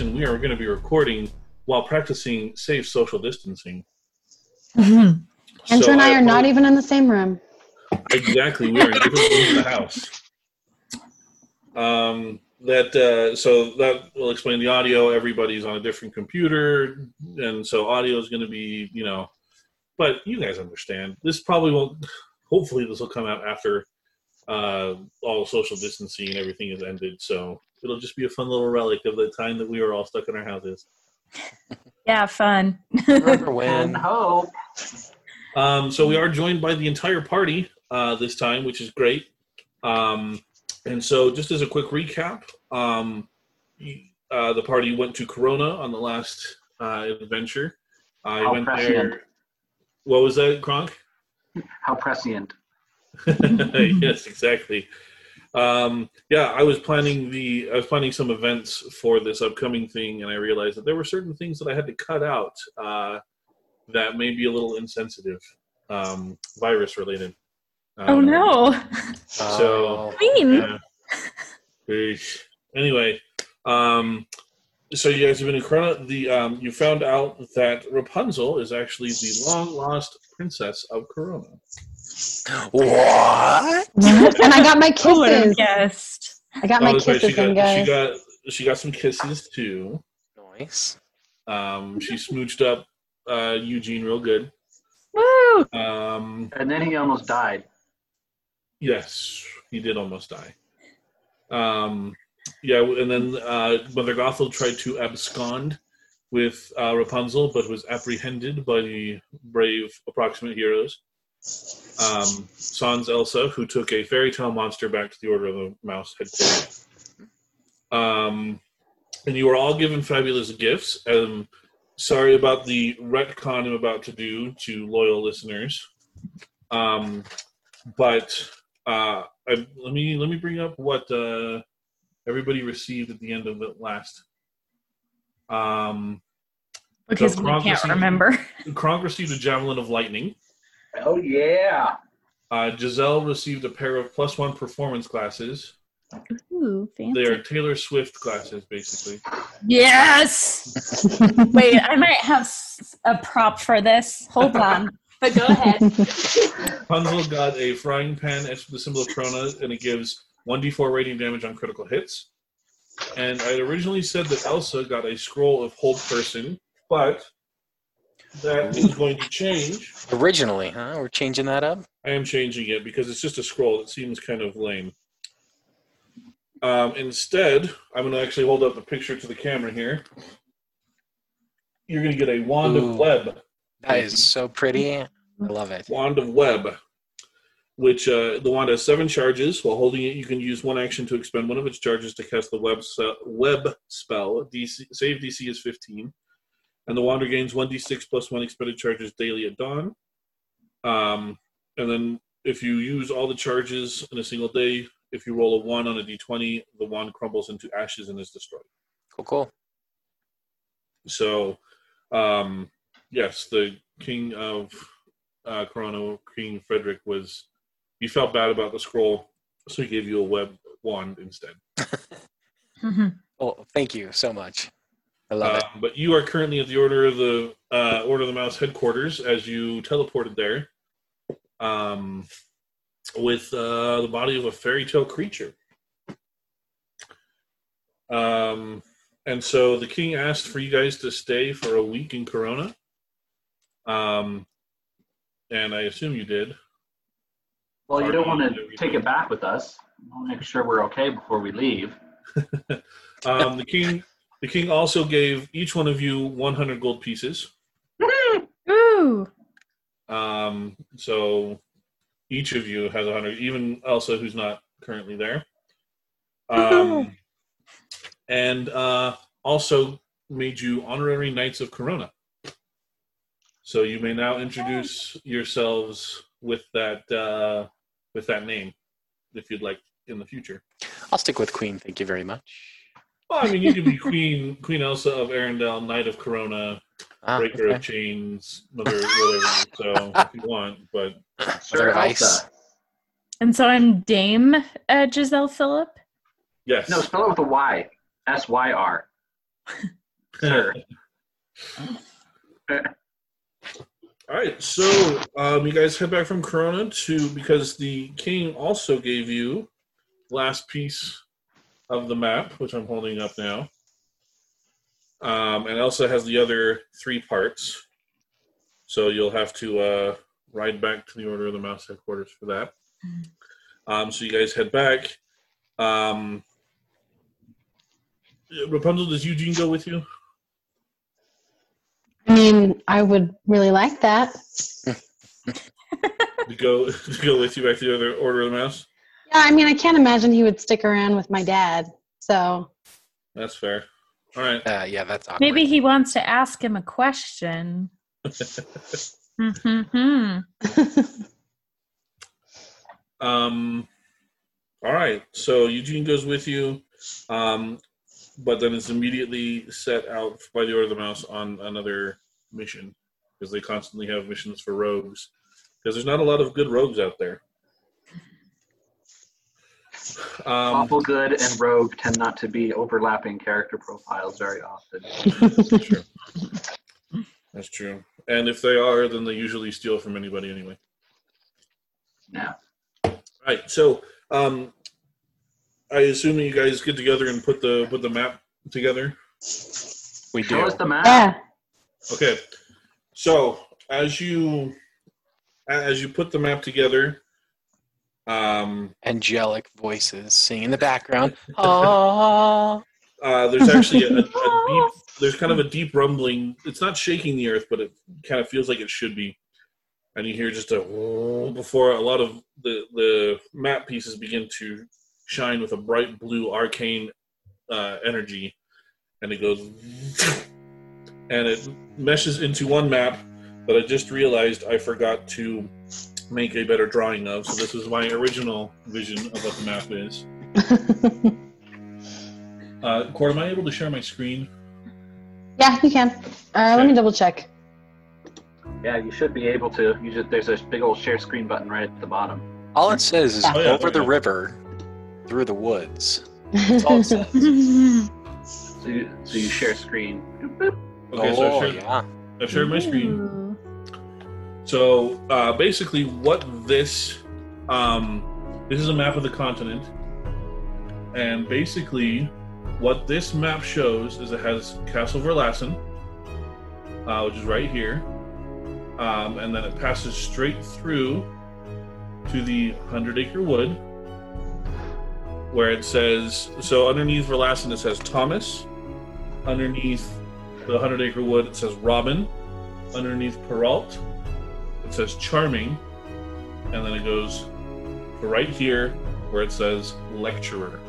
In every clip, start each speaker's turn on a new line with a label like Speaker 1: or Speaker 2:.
Speaker 1: we are going to be recording while practicing safe social distancing.
Speaker 2: Andrew
Speaker 1: So
Speaker 2: and I are not even in the same room.
Speaker 1: exactly. We are in different rooms of the house. Um, that uh, so that will explain the audio. Everybody's on a different computer, and so audio is going to be you know. But you guys understand. This probably won't. Hopefully, this will come out after uh, all social distancing and everything is ended. So it'll just be a fun little relic of the time that we were all stuck in our houses.
Speaker 3: Yeah, fun.
Speaker 4: Remember when?
Speaker 5: hope.
Speaker 1: Um, so we are joined by the entire party uh, this time, which is great. Um, and so, just as a quick recap, um, uh, the party went to Corona on the last uh, adventure. I
Speaker 5: How
Speaker 1: went
Speaker 5: prescient.
Speaker 1: there. What was that, Kronk?
Speaker 5: How prescient.
Speaker 1: yes, exactly. Um, yeah, I was planning the I was planning some events for this upcoming thing, and I realized that there were certain things that I had to cut out uh, that may be a little insensitive, um, virus related.
Speaker 3: oh
Speaker 1: Um,
Speaker 3: no.
Speaker 1: So-
Speaker 3: Queen.
Speaker 1: Yeah. Anyway, um, so you guys have been in Corona. The um, you found out that Rapunzel is actually the long lost princess of Corona.
Speaker 4: What?
Speaker 2: and I got my
Speaker 3: Who would have
Speaker 2: kisses.
Speaker 3: guessed?
Speaker 2: I got
Speaker 1: Oh,
Speaker 2: my
Speaker 1: that's right,
Speaker 2: kisses
Speaker 1: she got,
Speaker 2: guys.
Speaker 1: She got she got some kisses too.
Speaker 4: Nice.
Speaker 1: Um, she smooched up uh, Eugene real good.
Speaker 3: Woo!
Speaker 1: Um,
Speaker 5: And then he almost died.
Speaker 1: yes, he did almost die. Um, yeah, and then uh, Mother Gothel tried to abscond with uh, Rapunzel, but was apprehended by the brave approximate heroes. Um, Sans Elsa, who took a fairy tale monster back to the Order of the Mouse headquarters. Um, and you were all given fabulous gifts. Um, sorry about the retcon I'm about to do to loyal listeners. Um, but uh, I, let me let me bring up what uh, everybody received at the end of the last. Um,
Speaker 3: Because we
Speaker 1: Kronk
Speaker 3: can't
Speaker 1: received-
Speaker 3: remember.
Speaker 1: Kronk received a javelin of lightning.
Speaker 5: Oh, yeah.
Speaker 1: Uh, Giselle received a pair of plus one performance glasses.
Speaker 3: Ooh, fancy.
Speaker 1: They are Taylor Swift glasses, basically.
Speaker 3: Yes. Wait, I might have a prop for this. Hold on. But go ahead.
Speaker 1: Punzel got a frying pan etched with the symbol of Corona, and it gives 1d4 radiant damage on critical hits. And I had originally said that Elsa got a scroll of Hold Person, but that is going to change.
Speaker 4: Originally, huh? We're changing that up.
Speaker 1: I am changing it because it's just a scroll. It seems kind of lame. Um, instead, I'm going to actually hold up the picture to the camera here. You're going to get a wand
Speaker 4: Ooh.
Speaker 1: of web.
Speaker 4: That is so pretty. I love it.
Speaker 1: Wand of Web, which uh, the wand has seven charges. While holding it, you can use one action to expend one of its charges to cast the web, se- web spell. DC, save DC is 15. And the wand regains 1d6 plus 1 expended charges daily at dawn. Um, and then if you use all the charges in a single day, if you roll a 1 on a d20, the wand crumbles into ashes and is destroyed.
Speaker 4: Cool, cool.
Speaker 1: So, um, yes, the king of uh, Corona, King Frederick, was he felt bad about the scroll, so he gave you a web wand instead.
Speaker 4: Well, thank you so much. I love it.
Speaker 1: but you are currently at the Order of the uh, Order of the Mouse headquarters as you teleported there, um, with uh, the body of a fairy tale creature. Um, and so the king asked for you guys to stay for a week in Corona. Um, and I assume you did.
Speaker 5: Well, you don't want to take it back with us. We'll make sure we're okay before we leave.
Speaker 1: Um, the king, the king also gave each one of you 100 gold pieces.
Speaker 3: Ooh.
Speaker 1: Um, so each of you has a hundred, even Elsa, who's not currently there. Um, and uh, also made you honorary knights of Corona. So you may now introduce yourselves with that uh, with that name, if you'd like in the future.
Speaker 4: I'll stick with Queen. Thank you very much.
Speaker 1: Well, I mean, you could be Queen Queen Elsa of Arendelle, Knight of Corona,
Speaker 4: Ah,
Speaker 1: Breaker
Speaker 4: okay.
Speaker 1: of Chains, Mother whatever. So if you want, but
Speaker 5: Sir Elsa.
Speaker 3: And so I'm Dame uh, Giselle Phillip.
Speaker 1: yes,
Speaker 5: No, spell it with a Y. S Y R. Sure.
Speaker 1: All right, so um, you guys head back from Corona to because the king also gave you last piece of the map, which I'm holding up now, um, and Elsa has the other three parts. So you'll have to uh, ride back to the Order of the Mouse headquarters for that. Um, so you guys head back. Um, Rapunzel, does Eugene go with you?
Speaker 2: I mean, I would really like that.
Speaker 1: To go to go with you back to the other Order of the Mouse?
Speaker 2: Yeah, I mean, I can't imagine he would stick around with my dad. So,
Speaker 1: That's fair. All right.
Speaker 4: Uh, yeah, that's awkward.
Speaker 3: Maybe he wants to ask him a question.
Speaker 1: Um, all right. So Eugene goes with you, um, but then is immediately set out by the Order of the Mouse on another mission because they constantly have missions for rogues because there's not a lot of good rogues out there. Um,
Speaker 5: Awful good and rogue tend not to be overlapping character profiles very often.
Speaker 1: That's true. That's true. And if they are, then they usually steal from anybody anyway.
Speaker 5: Yeah.
Speaker 1: Right. So, um, I assume you guys get together and put the put the map together.
Speaker 4: we do.
Speaker 5: Show
Speaker 4: do.
Speaker 5: us the map.
Speaker 2: yeah.
Speaker 1: Okay. So as you as you put the map together, um,
Speaker 4: Angelic voices singing in the background. Oh,
Speaker 1: uh, there's actually a, a deep there's kind of a deep rumbling. It's not shaking the earth, but it kind of feels like it should be. And you hear just a before a lot of the the map pieces begin to shine with a bright blue arcane uh, energy, and it goes and it meshes into one map that I just realized I forgot to make a better drawing of. So this is my original vision of what the map is. Uh, Cord, am I able to share my screen?
Speaker 2: yeah, you can. Uh, let me double check.
Speaker 5: Yeah, you should be able to. You just there's a big old share screen button right at the bottom.
Speaker 4: all it says is
Speaker 1: Oh, yeah,
Speaker 4: over the
Speaker 1: okay.
Speaker 4: river, through the woods. That's all it says.
Speaker 5: So you, so you share screen. Boop,
Speaker 1: Okay, so
Speaker 4: oh,
Speaker 1: I've shared,
Speaker 4: yeah.
Speaker 1: I've shared my screen. So uh, basically, what this um, this is a map of the continent, and basically, what this map shows is it has Castle Verlassen, uh, which is right here, um, and then it passes straight through to the Hundred Acre Wood, where it says so underneath Verlassen it says Thomas, underneath the Hundred Acre Wood it says Robin, underneath Peralt it says charming, and then it goes to right here where it says lecturer.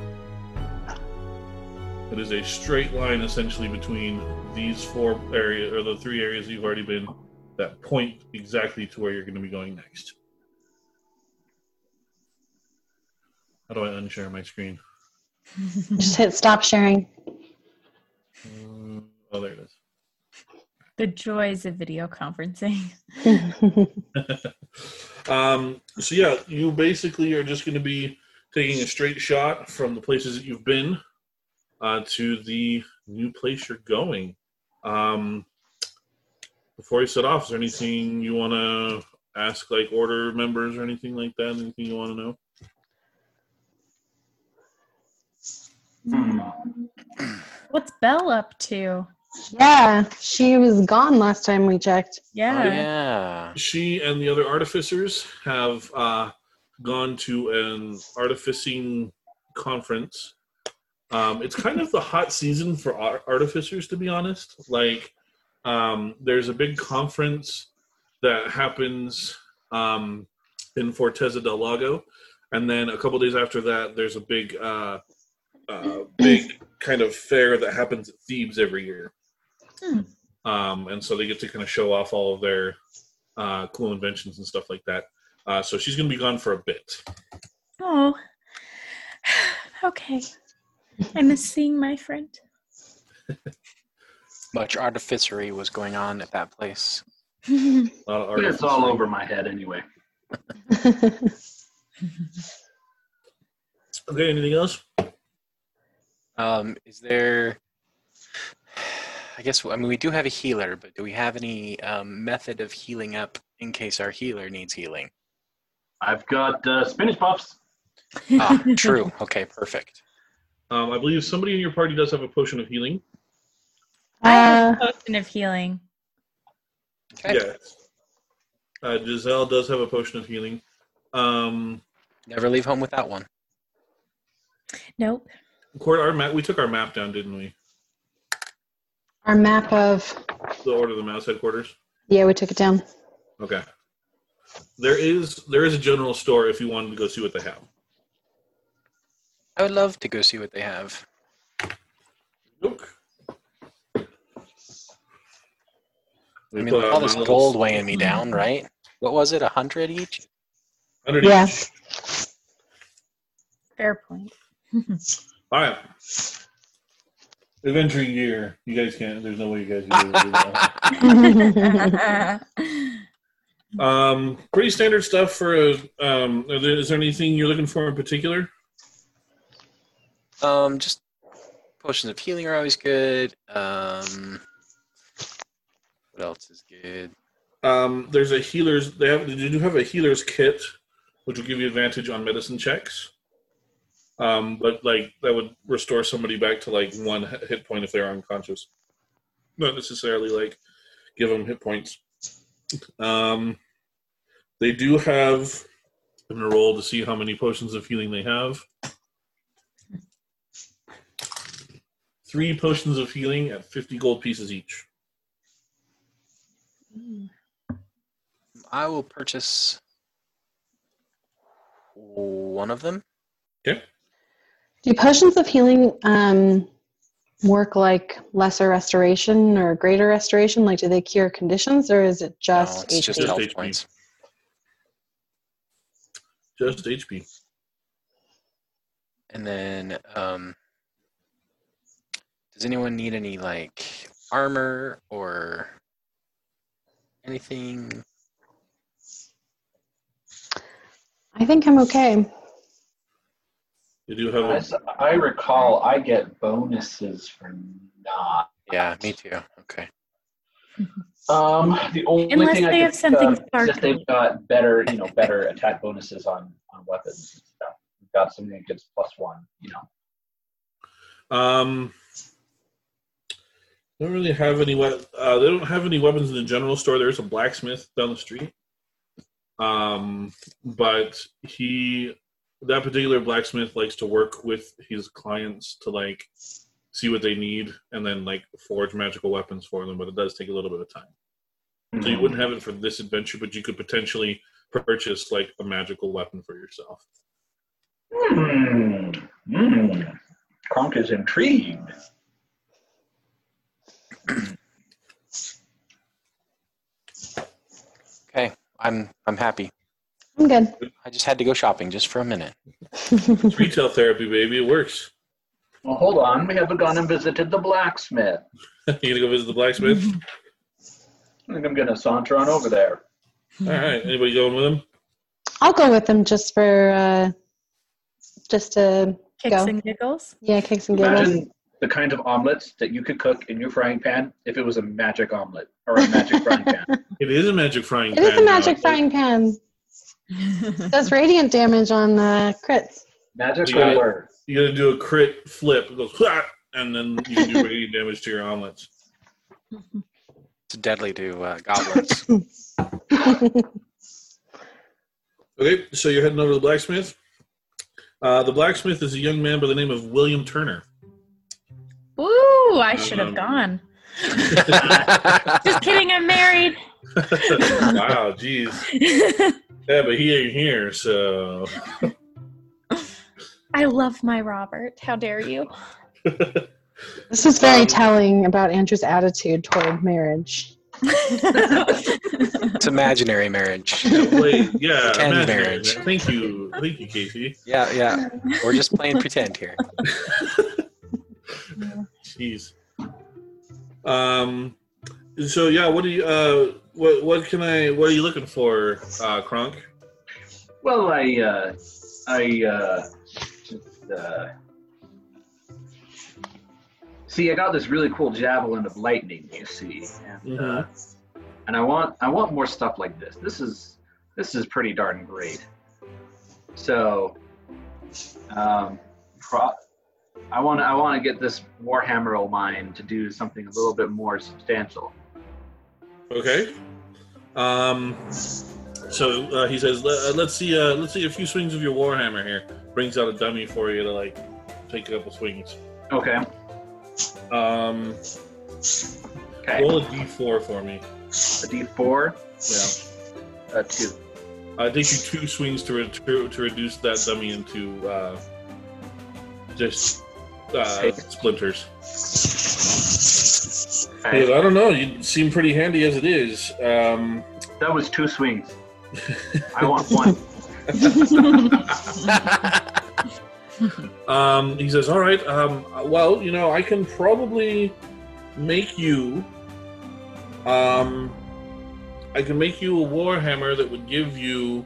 Speaker 1: It is a straight line essentially between these four areas or the three areas you've already been that point exactly to where you're going to be going next. How do I unshare my screen?
Speaker 2: Just hit stop sharing.
Speaker 1: Mm, Oh, there it is.
Speaker 3: The joys of video conferencing.
Speaker 1: um, so yeah, you basically are just going to be taking a straight shot from the places that you've been uh, to the new place you're going. Um, before you set off, is there anything you want to ask, like order members or anything like that? Anything you want to know?
Speaker 5: Hmm.
Speaker 3: What's Belle up to?
Speaker 2: Yeah, she was gone last time we checked.
Speaker 3: Yeah.
Speaker 4: Oh, yeah.
Speaker 1: She and the other artificers have uh, gone to an artificing conference. Um, it's kind of the hot season for ar- artificers, to be honest. Like, um, there's a big conference that happens um, in Forteza del Lago, and then a couple days after that, there's a big, uh, uh, big kind of fair that happens at Thebes every year.
Speaker 3: Hmm.
Speaker 1: Um, and so they get to kind of show off all of their uh, cool inventions and stuff like that. Uh, so she's going to be gone for a bit.
Speaker 3: Oh. okay. I miss seeing my friend.
Speaker 4: Much artificery was going on at that place.
Speaker 1: A lot of
Speaker 5: But it's all over my head anyway.
Speaker 1: Okay, anything else?
Speaker 4: Um, is there I guess I mean we do have a healer, but do we have any um, method of healing up in case our healer needs healing?
Speaker 5: I've got uh, spinach puffs.
Speaker 4: Ah, true. Okay, perfect.
Speaker 1: Um, I believe somebody in your party does have a potion of healing.
Speaker 3: I have
Speaker 2: Uh,
Speaker 3: a potion of healing.
Speaker 4: Okay.
Speaker 1: Yes. Uh, Giselle does have a potion of healing. Um,
Speaker 4: Never leave home without one.
Speaker 3: Nope.
Speaker 1: Court, our map. We took our map down, didn't we?
Speaker 2: Our map of
Speaker 1: The Order of the Mouse headquarters.
Speaker 2: yeah, we took it down.
Speaker 1: Okay. There is there is a general store if you wanted to go see what they have.
Speaker 4: I would love to go see what they have.
Speaker 1: Look.
Speaker 4: I mean, all this gold weighing me down, right? What was it? A hundred each?
Speaker 2: Yes.
Speaker 3: Fair point.
Speaker 1: All right. Adventuring gear. You guys can't. There's no way you guys can do that. Um, pretty standard stuff for a. Um, are there- is there anything you're looking for in particular?
Speaker 4: Um, just potions of healing are always good. Um, what else is good?
Speaker 1: Um, there's a healer's. They have. They do have a healer's kit, which will give you advantage on medicine checks. Um, but like that would restore somebody back to like one hit point if they're unconscious. Not necessarily like give them hit points. Um, they do have. I'm gonna roll to see how many potions of healing they have. Three potions of healing at 50 gold pieces each.
Speaker 4: I will purchase one of them.
Speaker 2: Do potions of healing um, work like lesser restoration or greater restoration? Like, do they cure conditions, or is it
Speaker 4: No,
Speaker 2: just
Speaker 4: it's just
Speaker 2: HP?
Speaker 1: Just
Speaker 4: health
Speaker 1: HP.
Speaker 4: points.
Speaker 1: Just HP.
Speaker 4: And then, um, does anyone need any like armor or anything?
Speaker 2: I think I'm okay.
Speaker 1: You do have a
Speaker 5: As I recall, I get bonuses for not.
Speaker 4: Yeah, me too. Okay.
Speaker 5: Um, the only
Speaker 3: Unless
Speaker 5: thing I
Speaker 3: they
Speaker 5: can
Speaker 3: have something
Speaker 5: of is that they've got better, you know, better attack bonuses on on weapons and stuff. We've got something that gets plus one, you know.
Speaker 1: Um, don't really have any. We- uh, they don't have any weapons in the general store. There's a blacksmith down the street. Um, but he, that particular blacksmith, likes to work with his clients to like see what they need and then like forge magical weapons for them. But it does take a little bit of time. So you wouldn't have it for this adventure, but you could potentially purchase like a magical weapon for yourself.
Speaker 5: Hmm. Hmm. Kronk is intrigued.
Speaker 4: Okay. I'm I'm happy.
Speaker 2: I'm good.
Speaker 4: I just had to go shopping just for a minute.
Speaker 1: It's retail therapy, baby. It works.
Speaker 5: Well, hold on. We haven't gone and visited the blacksmith.
Speaker 1: you gonna go visit the blacksmith?
Speaker 5: I think I'm gonna saunter on over there.
Speaker 1: All right. Anybody going with him?
Speaker 2: I'll go with them just for uh, just to
Speaker 3: Kicks
Speaker 2: Go.
Speaker 3: and giggles.
Speaker 2: yeah, kicks and giggles.
Speaker 5: Imagine the kind of omelets that you could cook in your frying pan if it was a magic omelet or a magic frying pan.
Speaker 1: It is a magic frying
Speaker 2: It
Speaker 1: pan.
Speaker 2: is a
Speaker 1: now.
Speaker 2: magic frying pan. Does radiant damage on the crits.
Speaker 5: Magic
Speaker 1: You got it.
Speaker 5: roller.
Speaker 1: You gotta do a crit flip. It goes, and then you can do radiant damage to your omelets.
Speaker 4: It's deadly to uh, goblins.
Speaker 1: Okay, so you're heading over to the blacksmith. Uh, the blacksmith is a young man by the name of William Turner.
Speaker 3: Ooh, I should have
Speaker 1: Um,
Speaker 3: gone. Just kidding. I'm married.
Speaker 1: wow, jeez. Yeah, but he ain't here, so.
Speaker 3: I love my Robert. How dare you?
Speaker 2: This is very
Speaker 1: Um,
Speaker 2: telling about Andrew's attitude toward marriage.
Speaker 4: it's imaginary marriage.
Speaker 1: Wait, yeah,
Speaker 4: Pretend
Speaker 1: imaginary.
Speaker 4: marriage.
Speaker 1: Thank you, thank you, Casey.
Speaker 4: Yeah, yeah. We're just playing pretend here.
Speaker 1: Jeez. Um. So yeah, what do you uh what what can I what are you looking for, uh, Kronk?
Speaker 5: Well, I, uh, I, uh, just, uh, See, I got this really cool javelin of lightning. You see, and uh, and I want I want more stuff like this. This is this is pretty darn great. So, um, pro- I want I want to get this Warhammer of mine to do something a little bit more substantial.
Speaker 1: Okay. Um. So uh, he says, "Let- uh, "Let's see. Uh, let's see a few swings of your warhammer here." Brings out a dummy for you to like take a couple swings.
Speaker 5: Okay.
Speaker 1: Um.
Speaker 5: Okay.
Speaker 1: Roll a d4 for me.
Speaker 5: A D4,
Speaker 1: Yeah.
Speaker 5: a two.
Speaker 1: Uh, it takes you two swings to, re- to to reduce that dummy into uh, just uh, splinters.
Speaker 5: Okay.
Speaker 1: I don't know. You seem pretty handy as it is. Um,
Speaker 5: That was two swings. I want one.
Speaker 1: Um, he says, "All right. Um, well, you know, I can probably make you. Um, I can make you a warhammer that would give you,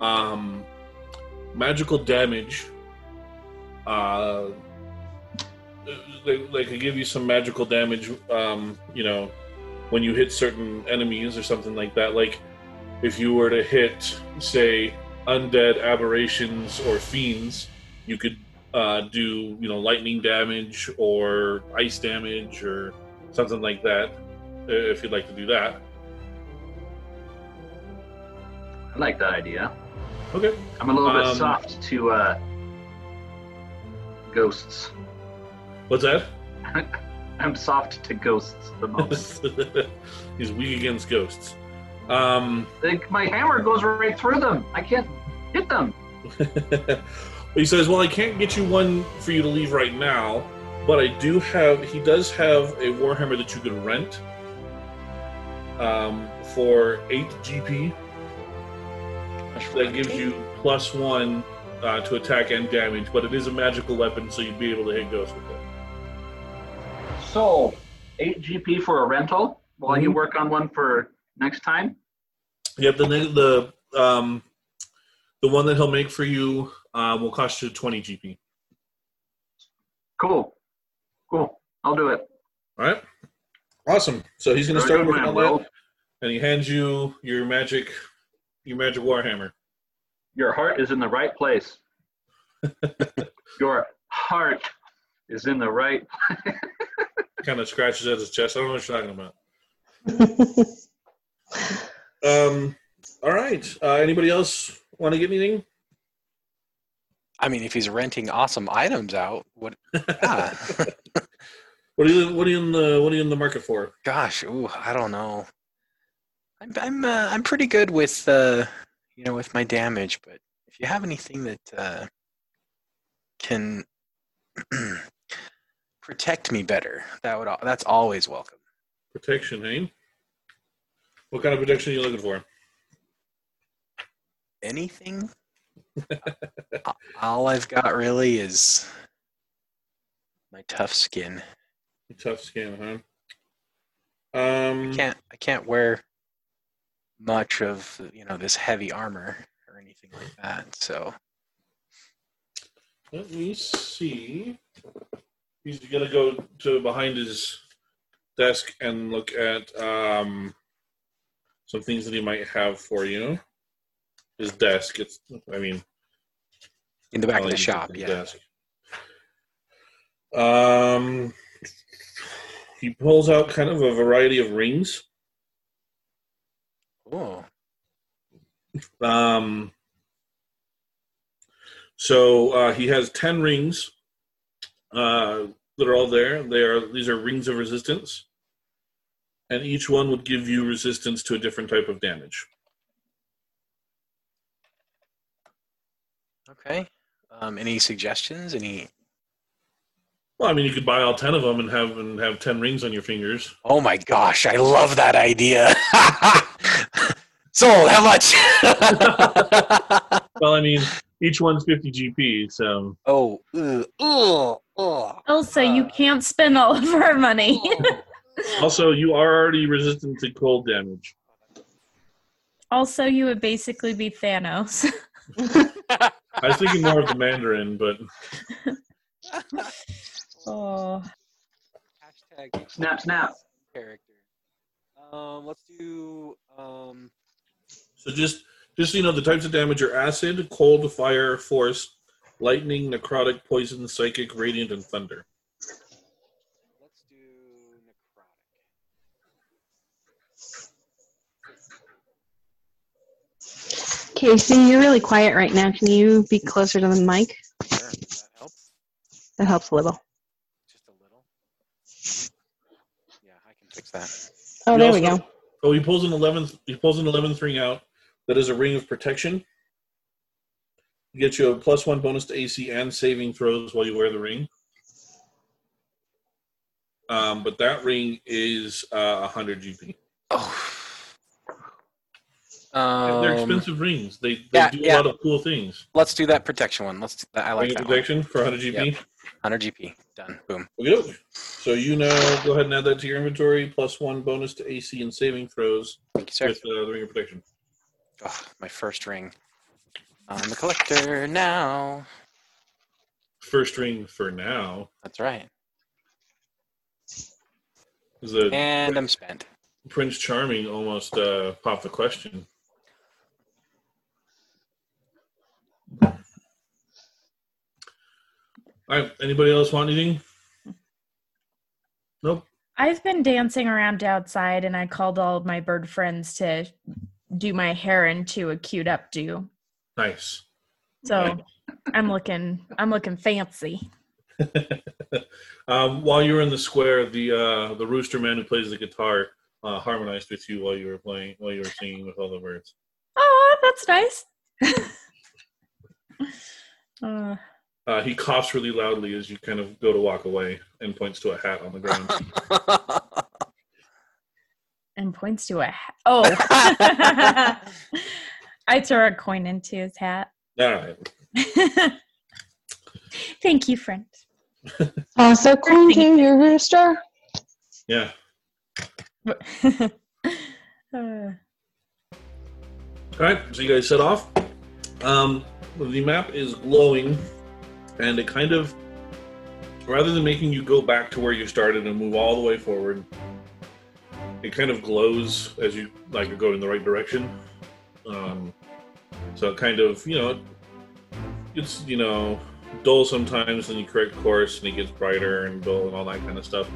Speaker 1: um, magical damage. Uh, they, they could give you some magical damage. Um, you know, when you hit certain enemies or something like that. Like, if you were to hit, say, undead aberrations or fiends." you could uh, do you know lightning damage or ice damage or something like that if you'd like to do that
Speaker 5: I like that idea.
Speaker 1: okay
Speaker 5: I'm a little bit
Speaker 1: Um,
Speaker 5: soft to uh, ghosts.
Speaker 1: What's that
Speaker 5: I'm soft to ghosts the moment.
Speaker 1: he's weak against ghosts um
Speaker 5: like, my hammer goes right through them. I can't hit them.
Speaker 1: he says well i can't get you one for you to leave right now but i do have he does have a warhammer that you can rent um, for 8 gp that gives you plus one uh, to attack and damage, but it is a magical weapon, so you'd be able to hit ghosts with it.
Speaker 5: So, 8 GP for a rental while you
Speaker 1: Mhm.
Speaker 5: work on one for next time.
Speaker 1: Yep, the the um, the one that he'll make for you uh, will cost you twenty GP.
Speaker 5: Cool. Cool. I'll do it.
Speaker 1: All right, awesome. So he's going to start working on that, and he hands you your magic your magic warhammer.
Speaker 5: Your heart is in the right place. Your heart is in the right.
Speaker 1: Kind of scratches at his chest. I don't know what you're talking about. Um, all right. Uh, anybody else want to get anything?
Speaker 4: I mean, if he's renting awesome items out, what? Yeah.
Speaker 1: What are you What are you in the What are you in the market for?
Speaker 4: Gosh, ooh, I don't know. I'm I'm uh, I'm pretty good with uh, you know, with my damage, but if you have anything that uh, can protect me better, that would that's always welcome.
Speaker 1: Protection, hey? What kind of protection are you looking for?
Speaker 4: Anything? All I've got really is my tough skin.
Speaker 1: Tough skin, huh? Um,
Speaker 4: can't I can't wear much of you know this heavy armor or anything like that. So
Speaker 1: let me see. He's gonna go to behind his desk and look at um, some things that he might have for you. His desk. It's. I mean,
Speaker 4: in the back of the shop, yeah.
Speaker 1: desk. Um, he pulls out kind of a variety of rings.
Speaker 4: Oh,
Speaker 1: Um, so uh, he has ten rings uh, that are all there. They are these are rings of resistance, and each one would give you resistance to a different type of damage.
Speaker 4: okay. Um, any suggestions? Any?
Speaker 1: Well, I mean, you could buy all ten of them and have and have ten rings on your fingers.
Speaker 4: Oh my gosh, I love that idea. Sold. How much?
Speaker 1: Well, I mean, each one's fifty GP, so
Speaker 4: oh, ugh, ugh, ugh.
Speaker 3: Also, you can't spend all of our money.
Speaker 1: also you are already resistant to cold damage.
Speaker 3: also, you would basically be Thanos.
Speaker 1: I was thinking more of the Mandarin, but
Speaker 3: oh.
Speaker 4: Yeah, get
Speaker 5: Snap, snap.
Speaker 4: character. Um, let's do um.
Speaker 1: So just just so you know, the types of damage are acid, cold, fire, force, lightning, necrotic, poison, psychic, radiant, and thunder.
Speaker 4: Let's do necrotic.
Speaker 2: Casey, you're really quiet right now. Can you be closer to the mic?
Speaker 4: Sure, that helps.
Speaker 2: That helps a little.
Speaker 4: Just a little. Yeah, I can fix that.
Speaker 2: Oh,
Speaker 1: You
Speaker 2: there we go.
Speaker 1: Oh, he pulls an eleventh. He pulls an eleventh ring out. That is a ring of protection. It gets you a plus one bonus to AC and saving throws while you wear the ring. Um, but that ring is uh, 100 GP.
Speaker 4: Oh.
Speaker 1: They're
Speaker 4: Um,
Speaker 1: expensive rings. They, they
Speaker 4: yeah,
Speaker 1: do
Speaker 4: yeah.
Speaker 1: a lot of cool things.
Speaker 4: let's do that protection one. Let's. Do that. I like
Speaker 1: ring of
Speaker 4: that one.
Speaker 1: protection for 100 GP.
Speaker 4: 100 GP. Done. Boom.
Speaker 1: Okay. So you now go ahead and add that to your inventory. Plus one bonus to AC and saving throws
Speaker 4: Thank you, sir.
Speaker 1: with uh, the ring of protection.
Speaker 4: Oh, my first ring. I'm a collector now.
Speaker 1: First ring for now.
Speaker 4: That's right.
Speaker 1: Is the
Speaker 4: And I'm spent.
Speaker 1: Prince Charming almost uh, popped the question. All right. Anybody else want anything? Nope.
Speaker 3: I've been dancing around outside and I called all of my bird friends to do my hair into a cute updo.
Speaker 1: Nice.
Speaker 3: So I'm looking I'm looking fancy.
Speaker 1: um, while you were in the square, the uh, the rooster man who plays the guitar uh, harmonized with you while you were playing while you were singing with all the birds.
Speaker 3: Oh, that's nice. uh,
Speaker 1: Uh, he coughs really loudly as you kind of go to walk away and points to a hat on the ground.
Speaker 3: and points to a hat. Oh. I throw a coin into his hat.
Speaker 1: all right.
Speaker 3: Thank you, friend.
Speaker 2: also, a coin to your rooster.
Speaker 1: Yeah.
Speaker 3: Uh,
Speaker 1: All right, so you guys set off. Um, the map is glowing, and it kind of, rather than making you go back to where you started and move all the way forward, it kind of glows as you like you're going in the right direction. Um, so it kind of, you know, it's you know dull sometimes, then you correct course, and it gets brighter and dull and all that kind of stuff.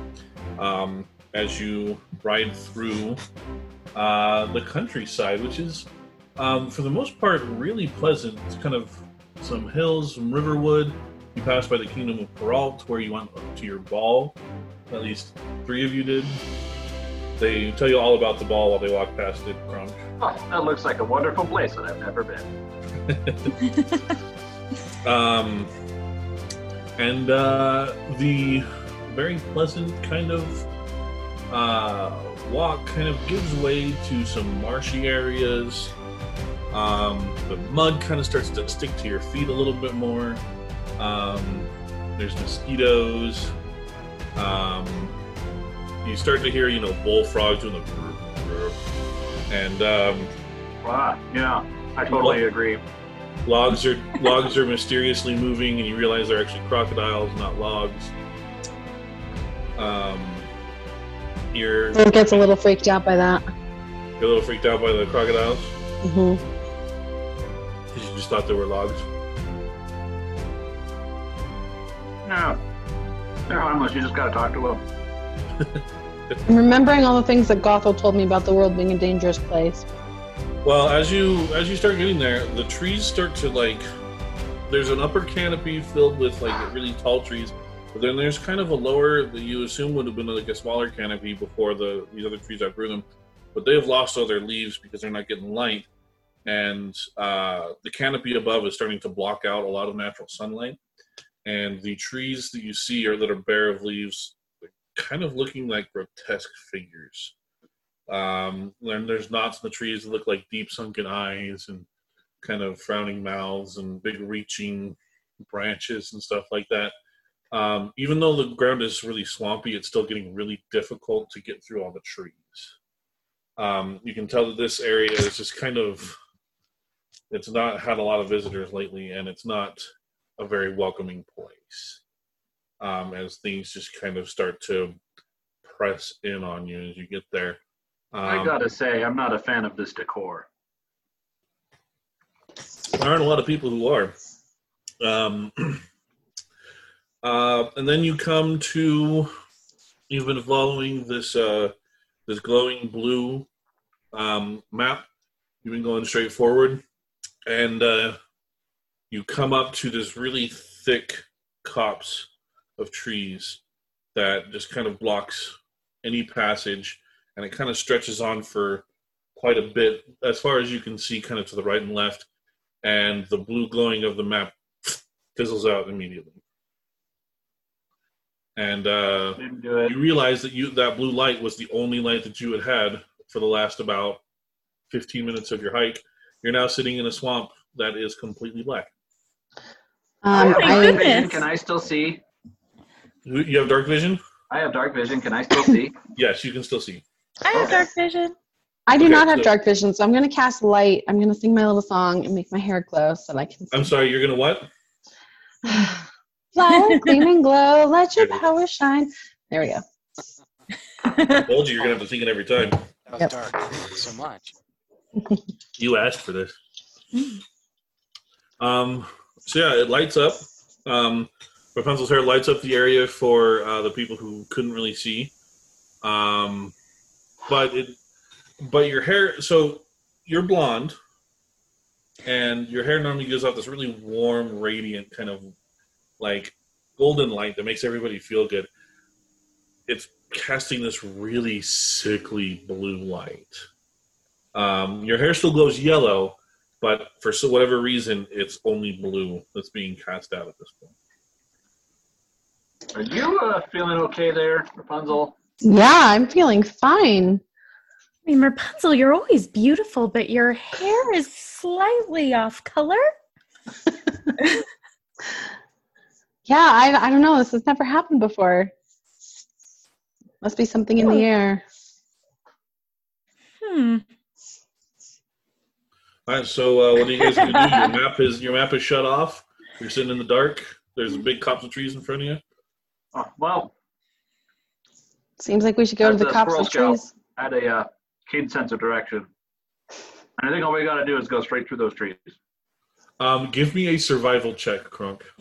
Speaker 1: Um, as you ride through uh, the countryside, which is um, for the most part, really pleasant. It's kind of some hills, some riverwood. You pass by the kingdom of Peralt, where you went to your ball. At least three of you did. They tell you all about the ball while they walk past it. Kronk.
Speaker 5: Oh, that looks like a wonderful place that I've never been.
Speaker 1: Um, and uh, the very pleasant kind of uh, walk kind of gives way to some marshy areas. Um, the mud kind of starts to stick to your feet a little bit more. Um, there's mosquitoes. Um, you start to hear, you know, bullfrogs doing the. And um,
Speaker 5: Ah, yeah, I totally agree.
Speaker 1: logs are logs are mysteriously moving, and you realize they're actually crocodiles, not logs. Um, you're,
Speaker 2: Bill gets a little freaked out by that.
Speaker 1: you're a little freaked out by the crocodiles
Speaker 2: hmm
Speaker 1: because you just thought they were logs.
Speaker 5: No, they're harmless. You just gotta talk to them.
Speaker 2: I'm remembering all the things that Gothel told me about the world being a dangerous place.
Speaker 1: Well, as you as you start getting there, the trees start to like. There's an upper canopy filled with like really tall trees, but then there's kind of a lower that you assume would have been like a smaller canopy before the these other trees outgrew them, but they have lost all their leaves because they're not getting light, and uh, the canopy above is starting to block out a lot of natural sunlight, and the trees that you see are that are bare of leaves, kind of looking like grotesque figures. Um, and there's knots in the trees that look like deep sunken eyes and kind of frowning mouths and big reaching branches and stuff like that. Um, even though the ground is really swampy, it's still getting really difficult to get through all the trees. Um, you can tell that this area is just kind of, it's not had a lot of visitors lately, and it's not a very welcoming place. Um, as things just kind of start to press in on you as you get there.
Speaker 5: I
Speaker 1: Um,
Speaker 5: gotta say, I'm not a fan of this decor.
Speaker 1: there aren't a lot of people who are. Um, uh, and then you come to you've been following this uh, this glowing blue um, map. You've been going straight forward, and uh, you come up to this really thick copse of trees that just kind of blocks any passage, and it kind of stretches on for quite a bit, as far as you can see, kind of to the right and left and the blue glowing of the map fizzles out immediately. And uh,
Speaker 5: Didn't do it.
Speaker 1: you realize that you that blue light was the only light that you had had for the last about 15 minutes of your hike. You're now sitting in a swamp that is completely black.
Speaker 2: Um,
Speaker 3: Oh my
Speaker 2: I,
Speaker 3: goodness.
Speaker 5: Can I still see?
Speaker 1: You you have dark vision?
Speaker 5: I have dark vision. Can I still see?
Speaker 1: Yes, you can still see.
Speaker 3: I have
Speaker 5: Okay.
Speaker 3: dark vision.
Speaker 2: I do
Speaker 1: Okay,
Speaker 2: not have
Speaker 1: so-
Speaker 2: dark vision, so I'm going to cast light. I'm going to sing my little song and make my hair glow so that I can see.
Speaker 1: I'm sorry, you're gonna what?
Speaker 2: Fly, gleam and glow, let your
Speaker 1: There it is.
Speaker 2: power shine. There we go.
Speaker 1: I told you you're gonna have to sing it every time.
Speaker 4: That was
Speaker 2: Yep.
Speaker 4: dark so much.
Speaker 1: You asked for this. Um, so yeah, it lights up. Um, Rapunzel's hair lights up the area for uh, the people who couldn't really see. Um, but it, but your hair. So you're blonde, and your hair normally gives off this really warm, radiant kind of like golden light that makes everybody feel good. It's casting this really sickly blue light. Um, your hair still glows yellow, but for whatever reason, it's only blue that's being cast out at this point.
Speaker 5: Are you uh, feeling okay there, Rapunzel?
Speaker 2: Yeah, I'm feeling fine.
Speaker 3: I mean, Rapunzel, you're always beautiful, but your hair is slightly off color.
Speaker 2: Yeah, I, I don't know. This has never happened before. Must be something in the air.
Speaker 3: Hmm.
Speaker 1: All right, so uh, what are you guys gonna do? Your map is your map is shut off. You're sitting in the dark. There's a big copse of trees in front of you.
Speaker 5: Oh, well,
Speaker 2: Seems like we should go to the
Speaker 5: a
Speaker 2: cops
Speaker 5: Squirrel
Speaker 2: of trees.
Speaker 5: I had a uh, keen sense of direction. And I think all we gotta do is go straight through those trees.
Speaker 1: Um, give me a survival check, Kronk.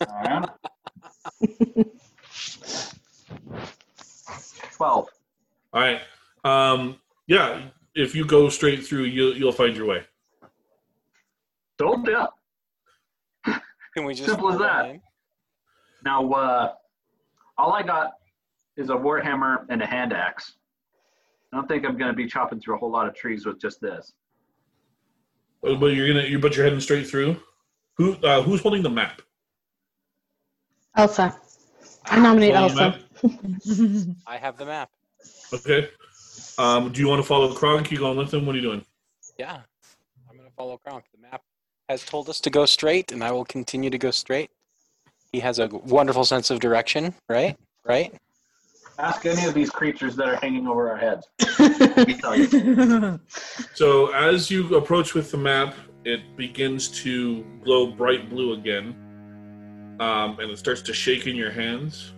Speaker 5: Alright. Twelve.
Speaker 1: All right. Um, yeah, if you go straight through, you'll you'll find your way.
Speaker 5: Don't ya.
Speaker 4: Can we just
Speaker 5: Simple as
Speaker 4: pull
Speaker 5: that.
Speaker 4: In?
Speaker 5: Now, uh, all I got is a warhammer and a hand axe. I don't think I'm gonna be chopping through a whole lot of trees with just this.
Speaker 1: But you're gonna you but you're heading straight through. Who uh, who's holding the map?
Speaker 2: Elsa. I nominate Elsa.
Speaker 4: I have the map.
Speaker 1: Okay. Um, do you want to follow Kronk? You going with him? What are you doing?
Speaker 4: Yeah, I'm gonna follow Kronk. The map has told us to go straight, and I will continue to go straight. He has a wonderful sense of direction, right? Right?
Speaker 5: Ask any of these creatures that are hanging over our heads. Let me tell you.
Speaker 1: So as you approach with the map, it begins to glow bright blue again, um, and it starts to shake in your hands,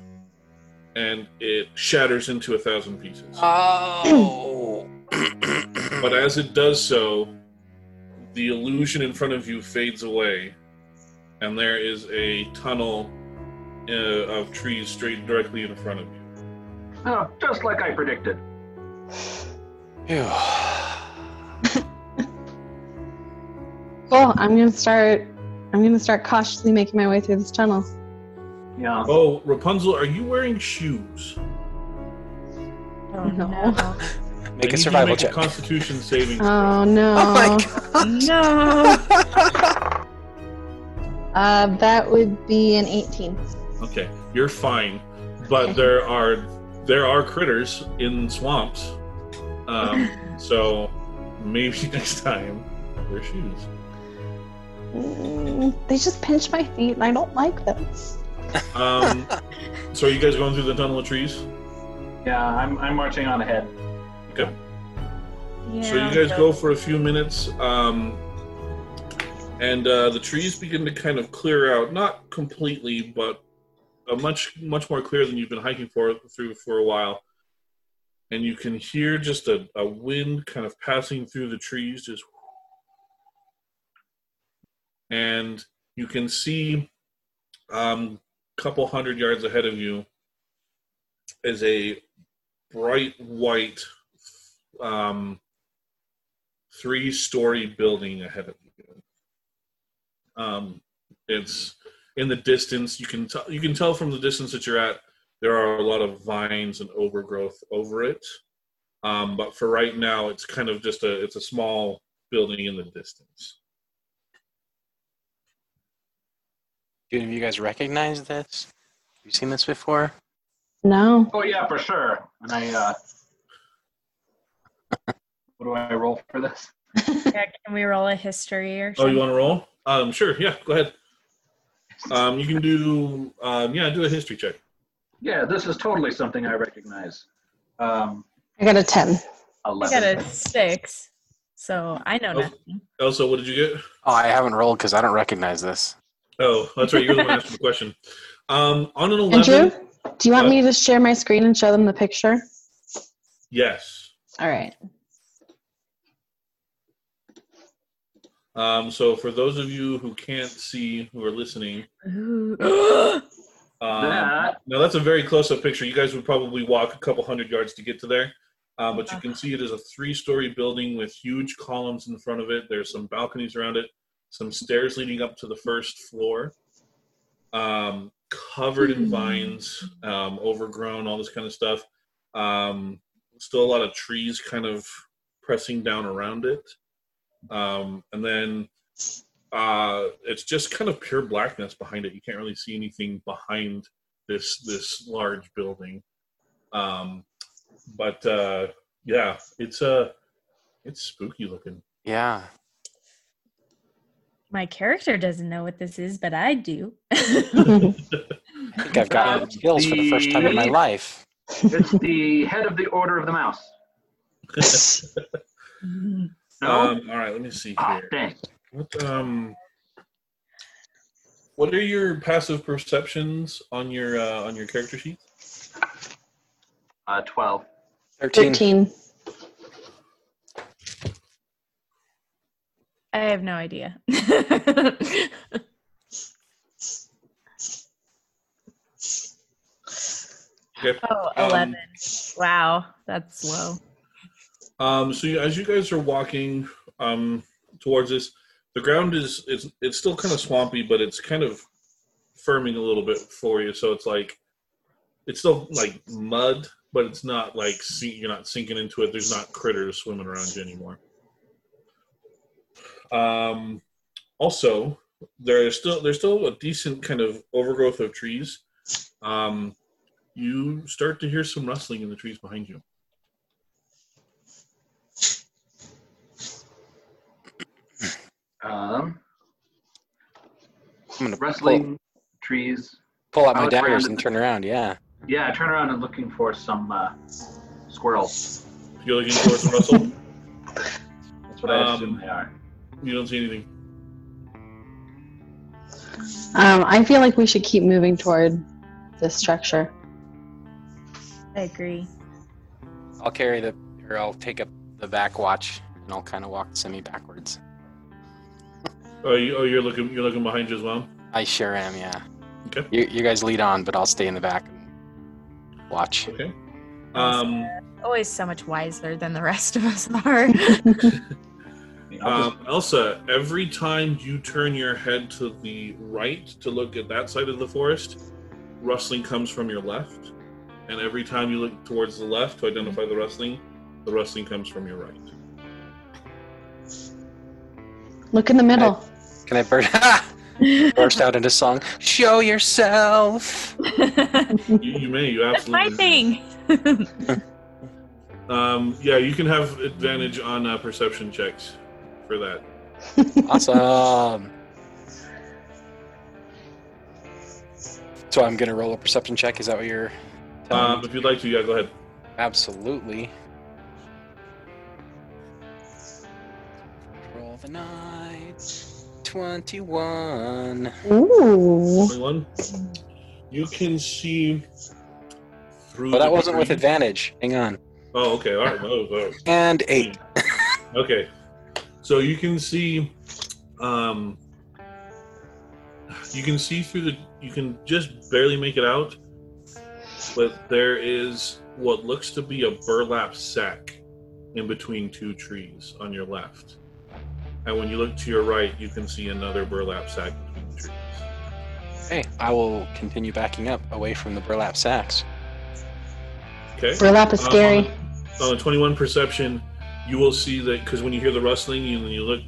Speaker 1: and it shatters into a thousand pieces.
Speaker 4: Oh.
Speaker 1: But as it does so, the illusion in front of you fades away, and there is a tunnel uh, of trees straight directly in front of you.
Speaker 5: Oh, just like I predicted.
Speaker 4: Phew.
Speaker 2: Cool. I'm gonna start. I'm gonna start cautiously making my way through this tunnel.
Speaker 5: Yeah.
Speaker 1: Oh, Rapunzel, are you wearing shoes?
Speaker 3: Oh,
Speaker 2: No.
Speaker 3: no.
Speaker 4: Make
Speaker 1: I
Speaker 4: a
Speaker 1: need to
Speaker 4: survival
Speaker 1: make
Speaker 4: check.
Speaker 1: A Constitution saving.
Speaker 2: Oh no.
Speaker 4: Oh my god.
Speaker 3: No.
Speaker 2: Uh, that would be an 18.
Speaker 1: Okay, you're fine, but there are there are critters in swamps, um, so maybe next time wear shoes.
Speaker 2: Mm, they just pinch my feet, and I don't like them.
Speaker 1: Um, so are you guys going through the tunnel of trees?
Speaker 5: Yeah, I'm, I'm marching on ahead.
Speaker 1: Okay.
Speaker 3: Yeah,
Speaker 1: So you guys go for a few minutes, um, and uh, the trees begin to kind of clear out, not completely, but a much much more clear than you've been hiking for through for a while, and you can hear just a, a wind kind of passing through the trees, just and you can see um, a couple hundred yards ahead of you is a bright white um, three-story building ahead of you. Um, it's in the distance. You can tell. You can tell from the distance that you're at. There are a lot of vines and overgrowth over it. Um, but for right now, it's kind of just a. It's a small building in the distance.
Speaker 4: Do any of you guys recognize this? Have you seen this before?
Speaker 2: No.
Speaker 5: Oh yeah, for sure. And I, uh, what do I roll for this?
Speaker 3: Yeah, can we roll a history or
Speaker 1: Oh, you want to roll? Um, sure. Yeah, go ahead. Um, you can do. Um, yeah, do a history check.
Speaker 5: Yeah, this is totally something I recognize. Um,
Speaker 2: I got a 10.
Speaker 3: Eleven.
Speaker 5: I
Speaker 3: got a six, so I know
Speaker 1: Oh.
Speaker 3: nothing.
Speaker 1: Elsa, what did you get?
Speaker 4: Oh, I haven't rolled because I don't recognize this.
Speaker 1: Oh, that's right. You're the one asking the question. Um, on an eleven,
Speaker 2: Andrew, do you want
Speaker 1: What?
Speaker 2: me to share my screen and show them the picture?
Speaker 1: yes.
Speaker 2: All right.
Speaker 1: Um, so for those of you who can't see, who are listening, um,
Speaker 5: That-
Speaker 1: now that's a very close-up picture. You guys would probably walk a couple hundred yards to get to there, um, but you can see it is a three-story building with huge columns in front of it. There's some balconies around it, some stairs leading up to the first floor, um, covered in vines, um, overgrown, all this kind of stuff. Um, still a lot of trees kind of pressing down around it, um, and then uh, it's just kind of pure blackness behind it. You can't really see anything behind this this large building. Um, but uh, yeah, it's uh, it's spooky looking.
Speaker 4: Yeah.
Speaker 3: My character doesn't know what this is, but I do.
Speaker 4: I think I've gotten
Speaker 5: Uh,
Speaker 4: skills for the first time in my life.
Speaker 5: It's the head of the Order of the Mouse. No?
Speaker 1: Um, all right, let me see
Speaker 5: ah,
Speaker 1: here.
Speaker 5: dang.
Speaker 1: What um, what are your passive perceptions on your uh, on your character sheet?
Speaker 5: Uh, 12.
Speaker 4: 13.
Speaker 2: 13.
Speaker 3: I have no idea.
Speaker 1: Okay.
Speaker 3: oh,
Speaker 1: Um,
Speaker 3: 11. wow, that's low.
Speaker 1: Um, so you, as you guys are walking um, towards this, the ground is it's it's still kind of swampy, but it's kind of firming a little bit for you. So it's like it's still like mud, but it's not like you're not sinking into it. There's not critters swimming around you anymore. Um, also, there is still there's still a decent kind of overgrowth of trees. Um, you start to hear some rustling in the trees behind you.
Speaker 5: Um,
Speaker 4: I'm going to pull,
Speaker 5: trees.
Speaker 4: pull out my
Speaker 5: look
Speaker 4: daggers
Speaker 5: at
Speaker 4: and turn around. Yeah.
Speaker 5: Yeah, I turn around and looking for some uh, squirrels.
Speaker 1: You're looking towards the rustle.
Speaker 5: That's what I
Speaker 1: Um,
Speaker 5: assume they are.
Speaker 1: You don't see anything.
Speaker 2: Um, I feel like we should keep moving toward this structure.
Speaker 3: I agree.
Speaker 4: I'll carry the, or I'll take up the back watch and I'll kind of walk semi backwards.
Speaker 1: Oh, you, oh, you're looking. You're looking behind you as well.
Speaker 4: I sure am, yeah.
Speaker 1: Okay.
Speaker 4: You, you guys lead on, but I'll stay in the back and watch.
Speaker 1: Okay. Um,
Speaker 3: Always so much wiser than the rest of us are.
Speaker 5: I mean, I'll just-
Speaker 1: um, Elsa, every time you turn your head to the right to look at that side of the forest, rustling comes from your left, and every time you look towards the left to identify the rustling, the rustling comes from your right.
Speaker 2: Look in the middle
Speaker 4: and I burst, burst out into song. Show yourself.
Speaker 1: you, you may. You absolutely.
Speaker 3: That's my thing.
Speaker 1: um, yeah, you can have advantage on uh, perception checks for that.
Speaker 4: Awesome. so I'm gonna roll a perception check. Is that what you're?
Speaker 1: Um, if you'd like to, yeah, go ahead.
Speaker 4: Absolutely. Roll the nine. 21.
Speaker 2: Ooh.
Speaker 1: 21. You can see through. Well,
Speaker 4: that wasn't green.
Speaker 1: with
Speaker 4: advantage. Hang on.
Speaker 1: Oh, okay. All right. Oh, oh.
Speaker 4: and eight. Hmm.
Speaker 1: okay. So you can see. Um, you can see through the. You can just barely make it out, but there is what looks to be a burlap sack in between two trees on your left. And when you look to your right, you can see another burlap sack between the trees.
Speaker 4: Okay, I will continue backing up away from the burlap sacks.
Speaker 1: Okay.
Speaker 2: Burlap is
Speaker 1: Uh,
Speaker 2: scary.
Speaker 1: on, on a 21 perception, you will see that because when you hear the rustling and you look,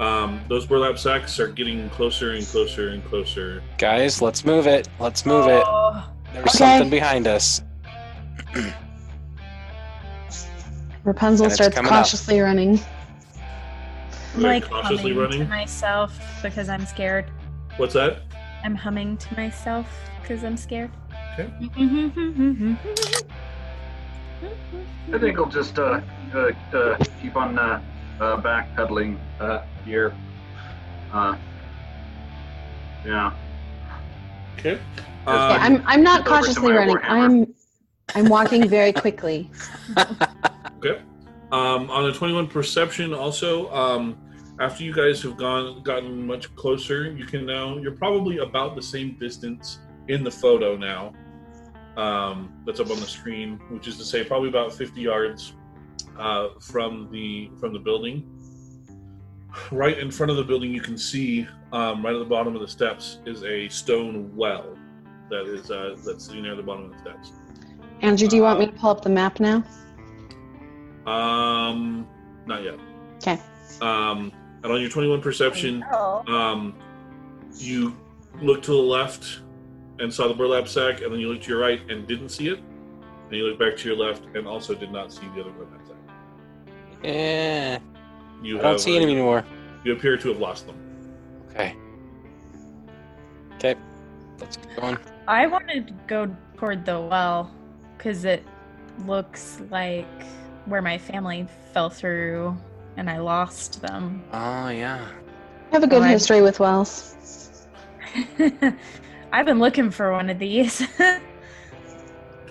Speaker 1: um, those burlap sacks are getting closer and closer and closer.
Speaker 4: Guys, let's move it. Let's move it.
Speaker 3: Oh,
Speaker 4: There's
Speaker 2: Okay.
Speaker 4: something behind us.
Speaker 2: Rapunzel starts
Speaker 4: coming up.
Speaker 2: cautiously running.
Speaker 3: I'm like
Speaker 1: cautiously
Speaker 3: humming to myself because I'm scared.
Speaker 1: What's that?
Speaker 3: I'm humming to myself because I'm scared.
Speaker 1: Okay.
Speaker 5: I think I'll just uh, uh, uh, keep on uh, uh, backpedaling uh, here. Uh, yeah.
Speaker 1: Okay.
Speaker 5: Yeah,
Speaker 2: Yeah,
Speaker 1: Um,
Speaker 2: I'm I'm not
Speaker 5: Over to
Speaker 2: cautiously running.
Speaker 5: Warhammer.
Speaker 2: I'm I'm walking very quickly.
Speaker 1: okay. Um, on a 21 perception, also, um, after you guys have gone gotten much closer, you can now. You're probably about the same distance in the photo now. Um, that's up on the screen, which is to say, probably about 50 yards uh, from the from the building. Right in front of the building, you can see um, right at the bottom of the steps is a stone well that is uh, that's sitting there at the bottom of the steps.
Speaker 2: Andrew, do you want me to pull up the map now?
Speaker 1: Um, not yet.
Speaker 2: Okay.
Speaker 1: Um, and on your 21 perception, um, you looked to the left and saw the burlap sack, and then you looked to your right and didn't see it. And you looked back to your left and also did not see the other burlap sack.
Speaker 4: Yeah,
Speaker 1: You
Speaker 4: I don't see
Speaker 1: uh,
Speaker 4: it anymore.
Speaker 1: You appear to have lost them.
Speaker 4: Okay. Okay, let's keep going.
Speaker 3: I wanted to go toward the well because it looks like where my family fell through and I lost them.
Speaker 4: Oh yeah.
Speaker 2: I have a good
Speaker 3: Alright.
Speaker 2: history with wells.
Speaker 3: I've been looking for one of these.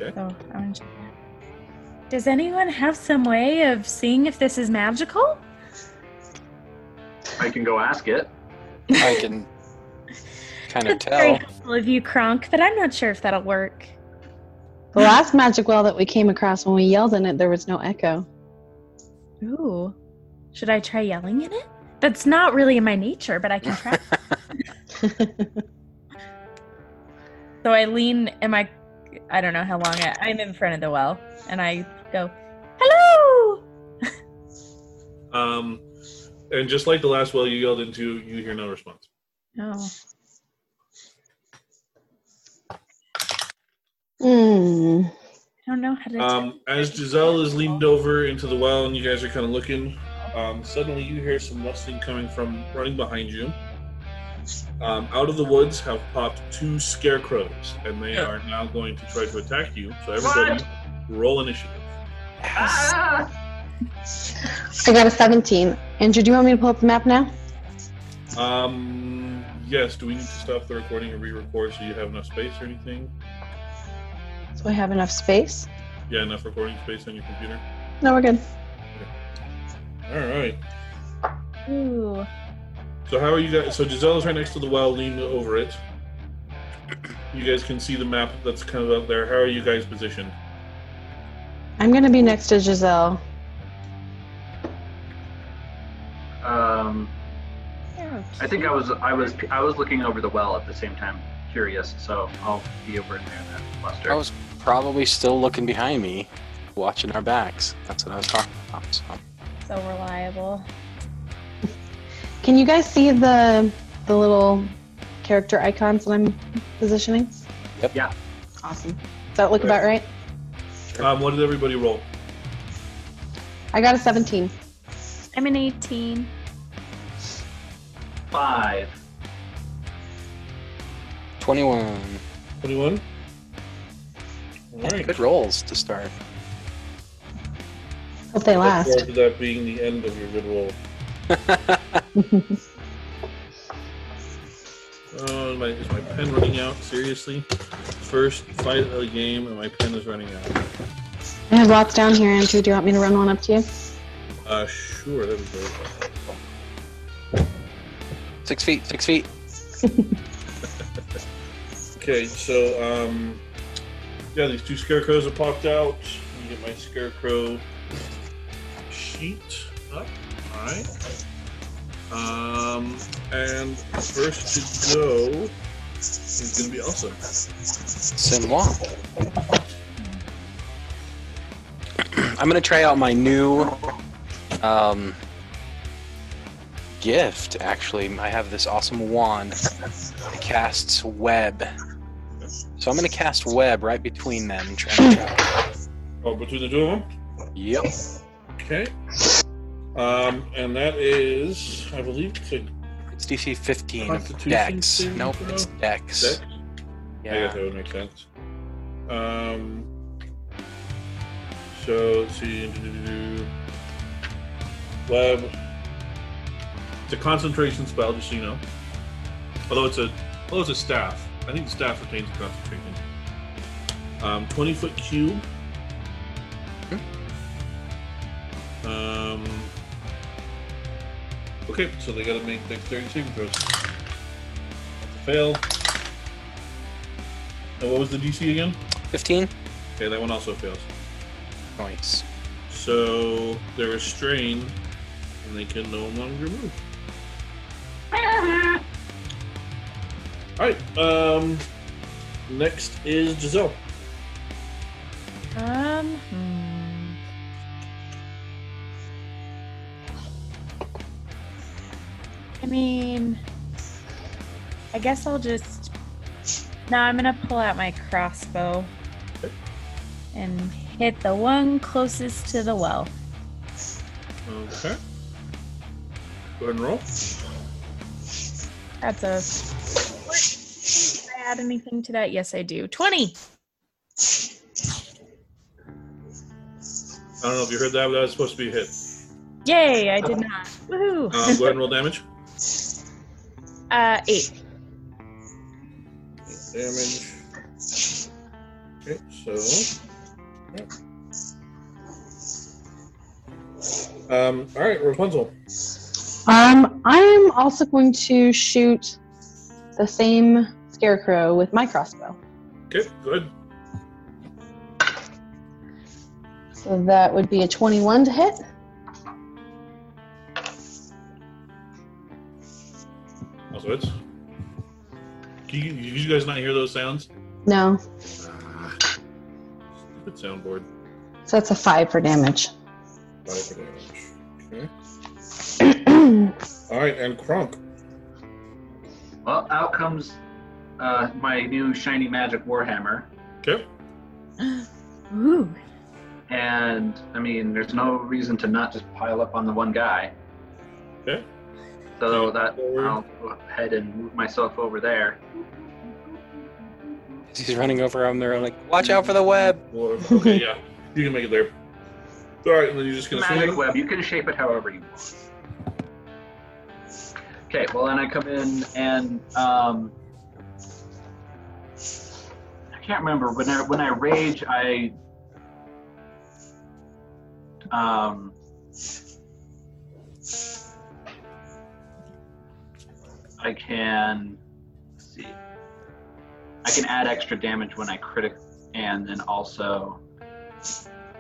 Speaker 1: Okay.
Speaker 3: So I'm gonna check it out. Does anyone have some way of seeing if this is magical?
Speaker 5: I can go ask it.
Speaker 4: I can kind of
Speaker 3: That's very
Speaker 4: tell.
Speaker 3: helpful of you, Kronk, but I'm not sure if that'll work.
Speaker 2: The last magic well that we came across when we yelled in it, there was no echo.
Speaker 3: Ooh. Should I try yelling in it? That's not really in my nature, but I can try. so I lean, am I, I don't know how long I, I'm in front of the well, and I go, hello!
Speaker 1: Um, and just like the last well you yelled into, you hear no response.
Speaker 3: Oh.
Speaker 2: Hmm.
Speaker 3: I don't know how to.
Speaker 1: Um, as Giselle is leaned over into the well and you guys are kind of looking, um, suddenly you hear some rustling coming from running behind you. Um, out of the woods have popped two scarecrows, and they are now going to try to attack you. So everybody, roll initiative.
Speaker 4: Yes.
Speaker 5: Ah!
Speaker 2: I got a 17. Andrew, do you want me to pull up the map now?
Speaker 1: Um, yes. Do we need to stop the recording and re-record so you have enough space or anything?
Speaker 2: So I have enough space?
Speaker 1: Yeah, enough recording space on your computer.
Speaker 2: No, we're good. Okay.
Speaker 1: All right.
Speaker 3: Ooh.
Speaker 1: So how are you guys? So Giselle is right next to the well, leaned over it. You guys can see the map that's kind of out there. How are you guys positioned?
Speaker 2: I'm going to be next to Giselle.
Speaker 5: Um,
Speaker 3: You're
Speaker 5: I think I was I was I was looking over the well at the same time, curious. So I'll be over in there then, Buster.
Speaker 4: I was probably still looking behind me, watching our backs. That's what I was talking about. So,
Speaker 3: so reliable.
Speaker 2: Can you guys see the the little character icons that I'm positioning?
Speaker 4: Yep.
Speaker 5: Yeah.
Speaker 2: Awesome. Does that look about right?
Speaker 1: Um, what did everybody roll?
Speaker 2: I got a 17.
Speaker 3: I'm an 18.
Speaker 5: Five.
Speaker 4: 21.
Speaker 1: 21? Right.
Speaker 4: Good rolls to start.
Speaker 2: Hope they last.
Speaker 1: Look
Speaker 2: last.
Speaker 1: forward to that being the end of your good roll. Oh, my, is my pen running out? Seriously? First fight of the game, and my pen is running out.
Speaker 2: I have lots down here, Andrew. Do you want me to run one up to you?
Speaker 1: Uh, sure, that'd be great.
Speaker 4: Six feet, six feet.
Speaker 1: Okay, so um, yeah, these two scarecrows have popped out. Let me get my scarecrow sheet up. All right. Um, and first to go is going to be Elsa.
Speaker 4: Sinwa. I'm gonna try out my new um, gift. Actually, I have this awesome wand. It casts web. So I'm gonna cast web right between them. and try to-
Speaker 1: Oh, between the two of them.
Speaker 4: Yep.
Speaker 1: Okay. Um, and that is, I believe, it's a
Speaker 4: It's DC 15 of
Speaker 1: Constitution
Speaker 4: Dex.
Speaker 1: saving
Speaker 4: Nope, it's Dex.
Speaker 1: dex. I
Speaker 4: Yeah.
Speaker 1: guess that would make sense. Um, so let's see. Web. It's a concentration spell, just so you know. Although it's a, although it's a staff. I think the staff retains the concentration. Um, twenty foot cube. Um. Okay, so they got to make dexterity saving throws. That's fail. And what was the DC again?
Speaker 4: 15.
Speaker 1: Okay, that one also fails.
Speaker 4: Nice.
Speaker 1: So they're restrained and they can no longer move. Alright, um next is Giselle.
Speaker 3: Um. Hmm. I mean, I guess I'll just. Now I'm gonna pull out my crossbow
Speaker 1: Okay.
Speaker 3: and hit the one closest to the well.
Speaker 1: Okay. Go ahead and roll.
Speaker 3: That's a. What? Did I add anything to that? Yes, I do. Twenty.
Speaker 1: I don't know if you heard that, but that was supposed to be a hit.
Speaker 3: Yay! I did not. Woohoo!
Speaker 1: Um, go ahead and roll damage.
Speaker 3: uh, eight.
Speaker 1: Damage. Okay, so. yep. Um, alright, Rapunzel.
Speaker 2: Um, I'm also going to shoot the same scarecrow with my crossbow.
Speaker 1: Okay, good.
Speaker 2: So that would be a 21 to hit.
Speaker 1: Also, it's. Can you, did you guys not hear those sounds?
Speaker 2: No.
Speaker 1: Ah, stupid soundboard.
Speaker 2: So that's a 5 for damage.
Speaker 1: Five for damage. Okay. All right, and Kronk.
Speaker 5: Well, out comes uh, my new shiny magic warhammer,
Speaker 1: Okay.
Speaker 3: Ooh.
Speaker 5: and I mean, there's no reason to not just pile up on the one guy.
Speaker 1: Okay.
Speaker 5: So that I'll go ahead and move myself over there.
Speaker 4: As he's running over them, they're like, "Watch out for the web."
Speaker 1: Okay, yeah, you can make it there. All right, and then you're just gonna
Speaker 5: Magic web. You can shape it however you want. Okay. Well, then I come in and um, I can't remember when I when I rage I um. I can let's see. I can add extra damage when I critic, and then also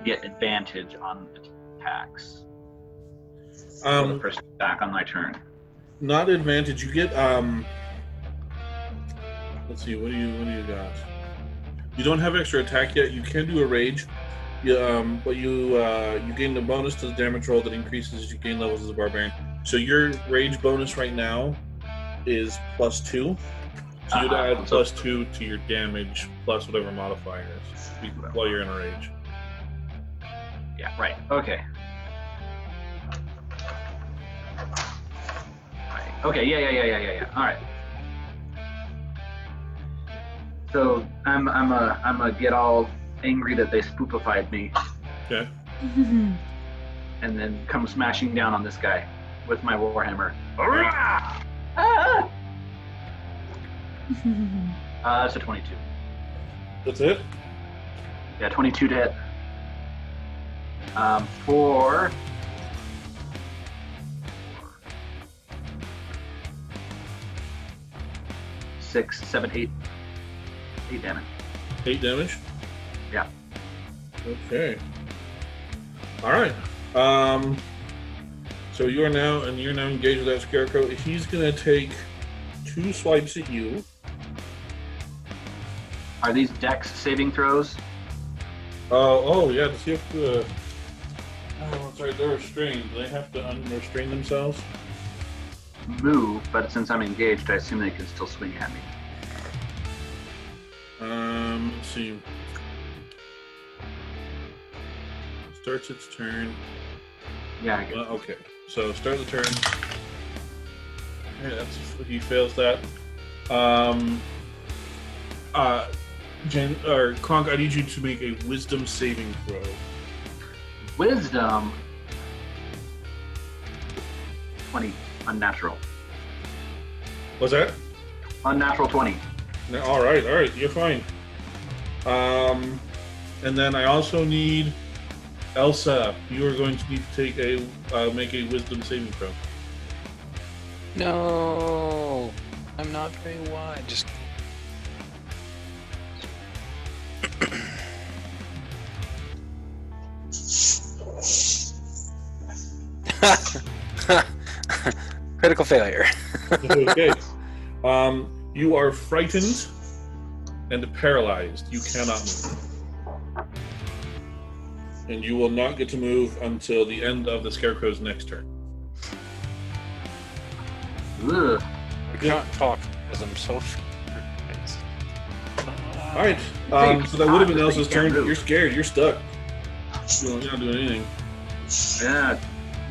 Speaker 5: get advantage on attacks. for the
Speaker 1: Um,
Speaker 5: first attack on my turn.
Speaker 1: not advantage. You get um. Let's see. What do you what do you got? You don't have extra attack yet. You can do a rage. You, um, but you uh, you gain the bonus to the damage roll that increases as you gain levels as a barbarian. So your rage bonus right now is plus two. So you'd
Speaker 5: Uh-huh.
Speaker 1: add plus two to your damage plus whatever modifier is while you're in a rage.
Speaker 5: Yeah, right. Okay. Right. Okay. Yeah. Yeah. Yeah. Yeah. Yeah. Yeah. All right. So I'm I'm a I'm a get all angry that they spoopified me,
Speaker 1: Okay.
Speaker 5: and then come smashing down on this guy with my warhammer. Hurrah! Ah! Uh, it's a 22.
Speaker 1: That's it.
Speaker 5: Yeah, 22 to hit. Um, for. Six, seven, eight. Eight damage.
Speaker 1: Eight damage.
Speaker 5: Yeah.
Speaker 1: Okay. All right. Um. So you are now, and you're now engaged with that scarecrow. He's gonna take two swipes at you.
Speaker 5: Are these dex saving throws?
Speaker 1: Uh, oh, yeah. Does he have to? Uh, oh, sorry. They're restrained. Do they have to unrestrain themselves?
Speaker 5: Move, but since I'm engaged, I assume they can still swing at me.
Speaker 1: Um. Let's see. Starts its turn.
Speaker 5: Yeah, I guess.
Speaker 1: Well, okay. So start the turn. Okay, that's he fails that. Um. Uh, Jen or Kronk, I need you to make a Wisdom saving throw.
Speaker 5: Wisdom. 20. Unnatural.
Speaker 1: What's that?
Speaker 5: Unnatural 20.
Speaker 1: No, all right, all right, you're fine. Um, and then I also need Elsa. You are going to need to take a uh, make a Wisdom saving throw.
Speaker 4: No, I'm not very wide. Just critical failure.
Speaker 1: okay. Um, you are frightened and paralyzed. You cannot move. And you will not get to move until the end of the Scarecrow's next turn.
Speaker 5: Ugh.
Speaker 4: I can't talk because I'm so. Scared.
Speaker 1: All right. Um, so that would have been
Speaker 5: Ah,
Speaker 1: Elsa's turn.
Speaker 5: move.
Speaker 1: You're scared. You're stuck. You're not doing anything.
Speaker 5: Yeah,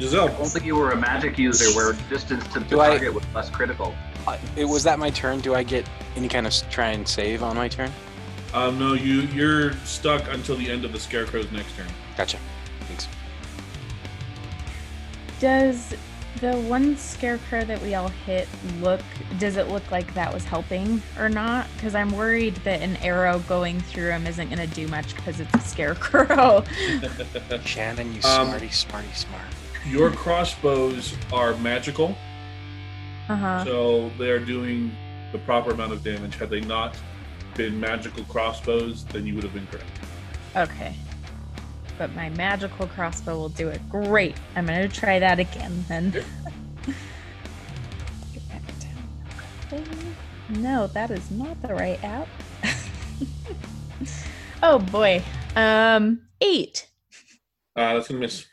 Speaker 1: Giselle.
Speaker 5: I don't think you were a magic user where distance to the
Speaker 4: Do I-
Speaker 5: target was less critical.
Speaker 4: It was that my turn. Do I get any kind of try and save on my turn?
Speaker 1: Um, no, you you're stuck until the end of the Scarecrow's next turn.
Speaker 4: Gotcha. Thanks.
Speaker 3: Does the one scarecrow that we all hit look? Does it look like that was helping or not? Because I'm worried that an arrow going through him isn't going to do much because it's a scarecrow.
Speaker 4: Shannon, you
Speaker 1: Um,
Speaker 4: smarty, smarty, smart.
Speaker 1: Your crossbows are magical,
Speaker 3: Uh huh.
Speaker 1: so they're doing the proper amount of damage. Had they not been magical crossbows, then you would have been correct.
Speaker 3: Okay. But my magical crossbow will do it. Great. I'm going to try that again then. Get back down. No, that is not the right app. oh boy. Um, eight.
Speaker 1: Uh, that's gonna miss.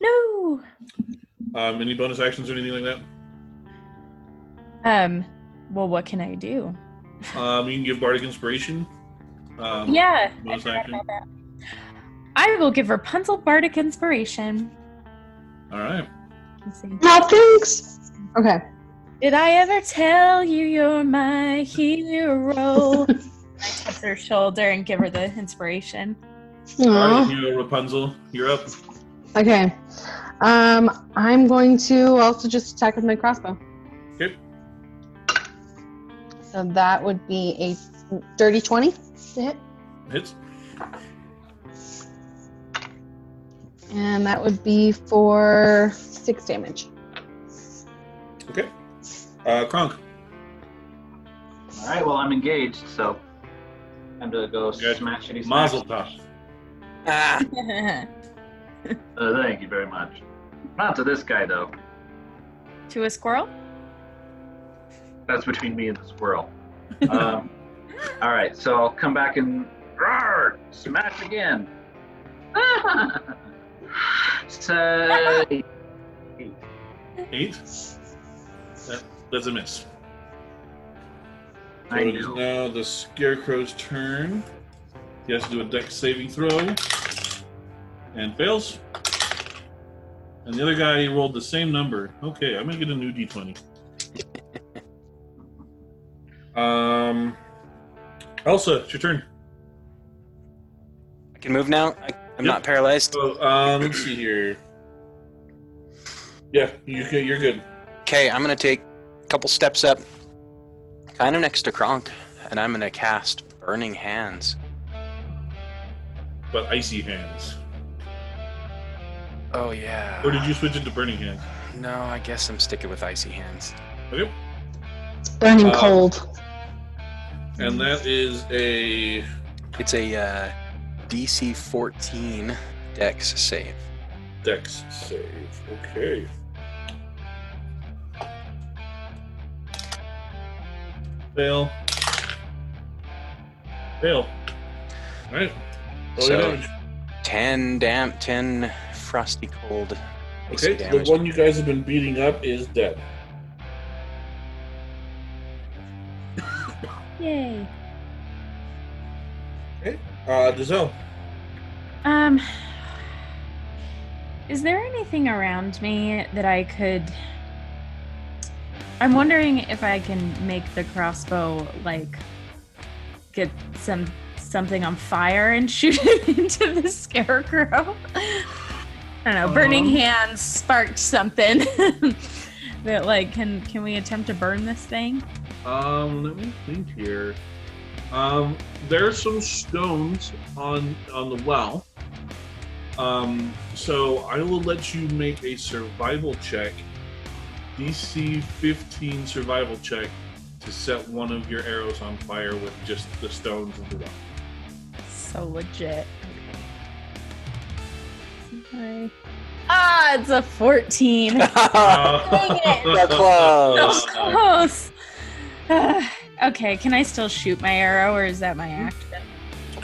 Speaker 3: No.
Speaker 1: Um, any bonus actions or anything like
Speaker 3: Um, well, what can I do?
Speaker 1: Um, you can give bardic inspiration. Um,
Speaker 3: yeah. I
Speaker 1: bonus
Speaker 3: forgot
Speaker 1: action.
Speaker 3: about that. I will give Rapunzel Bardic Inspiration.
Speaker 1: All right.
Speaker 3: Let's.
Speaker 2: Oh, thanks. Okay.
Speaker 3: Did I ever tell you you're my hero? I tap her shoulder and give her the inspiration.
Speaker 1: All
Speaker 2: Aw.
Speaker 1: right, you Rapunzel, you're up.
Speaker 2: Okay. Um, I'm going to also just attack with my crossbow.
Speaker 1: Okay.
Speaker 2: So that would be a dirty 20 to hit.
Speaker 1: Hits.
Speaker 2: And that would be for six damage.
Speaker 1: Okay. Uh, Kronk.
Speaker 5: All right, well, I'm engaged, so time to go
Speaker 1: Good.
Speaker 5: smash any smash.
Speaker 1: Mazel tov.
Speaker 4: Ah,
Speaker 5: Uh, thank you very much. Not to this guy, though.
Speaker 3: to a squirrel?
Speaker 5: That's between me and the squirrel. Um, all right, so I'll come back and roar, smash again. Say,
Speaker 1: Eight. That, that's a miss. So
Speaker 5: I
Speaker 1: it is
Speaker 5: knew.
Speaker 1: now the Scarecrow's turn. He has to do a dex saving throw. And fails. And the other guy rolled the same number. Okay, I'm gonna get a new d20. Um, Elsa, it's your turn.
Speaker 4: I can move now. I, I'm
Speaker 1: Yep.
Speaker 4: not paralyzed.
Speaker 1: So, um, let's see here. Yeah, you, you're good.
Speaker 4: Okay, I'm gonna take a couple steps up. kind of next to Kronk, and I'm gonna cast Burning Hands.
Speaker 1: But icy hands.
Speaker 4: Oh yeah.
Speaker 1: Or did you switch it to burning hands?
Speaker 4: No, I guess I'm sticking with Icy Hands.
Speaker 1: Okay.
Speaker 2: Burning
Speaker 1: Uh,
Speaker 2: cold.
Speaker 1: And that is a
Speaker 4: It's a uh, DC 14 Dex save.
Speaker 1: dex save. Okay. Fail. Fail. Alright. Roll
Speaker 4: So-
Speaker 1: damage.
Speaker 4: 10 damp, 10 frosty cold
Speaker 1: Okay, the one you guys have been beating up is dead.
Speaker 3: Yay.
Speaker 1: Uh, Giselle.
Speaker 3: Um, is there anything around me that I could? I'm wondering if I can make the crossbow like get some something on fire and shoot it into the scarecrow. I don't know. Burning
Speaker 1: Um.
Speaker 3: hands sparked something that like can can we attempt to burn this thing?
Speaker 1: Um, let me think here. Um, there's some stones on on the well. Um, so I will let you make a survival check, DC 15 survival check, to set one of your arrows on fire with just the stones of the well.
Speaker 3: So legit. Okay. Ah, it's a 14.
Speaker 1: Uh,
Speaker 3: So
Speaker 4: close.
Speaker 3: So close. Okay, can I still shoot my arrow or is that my action?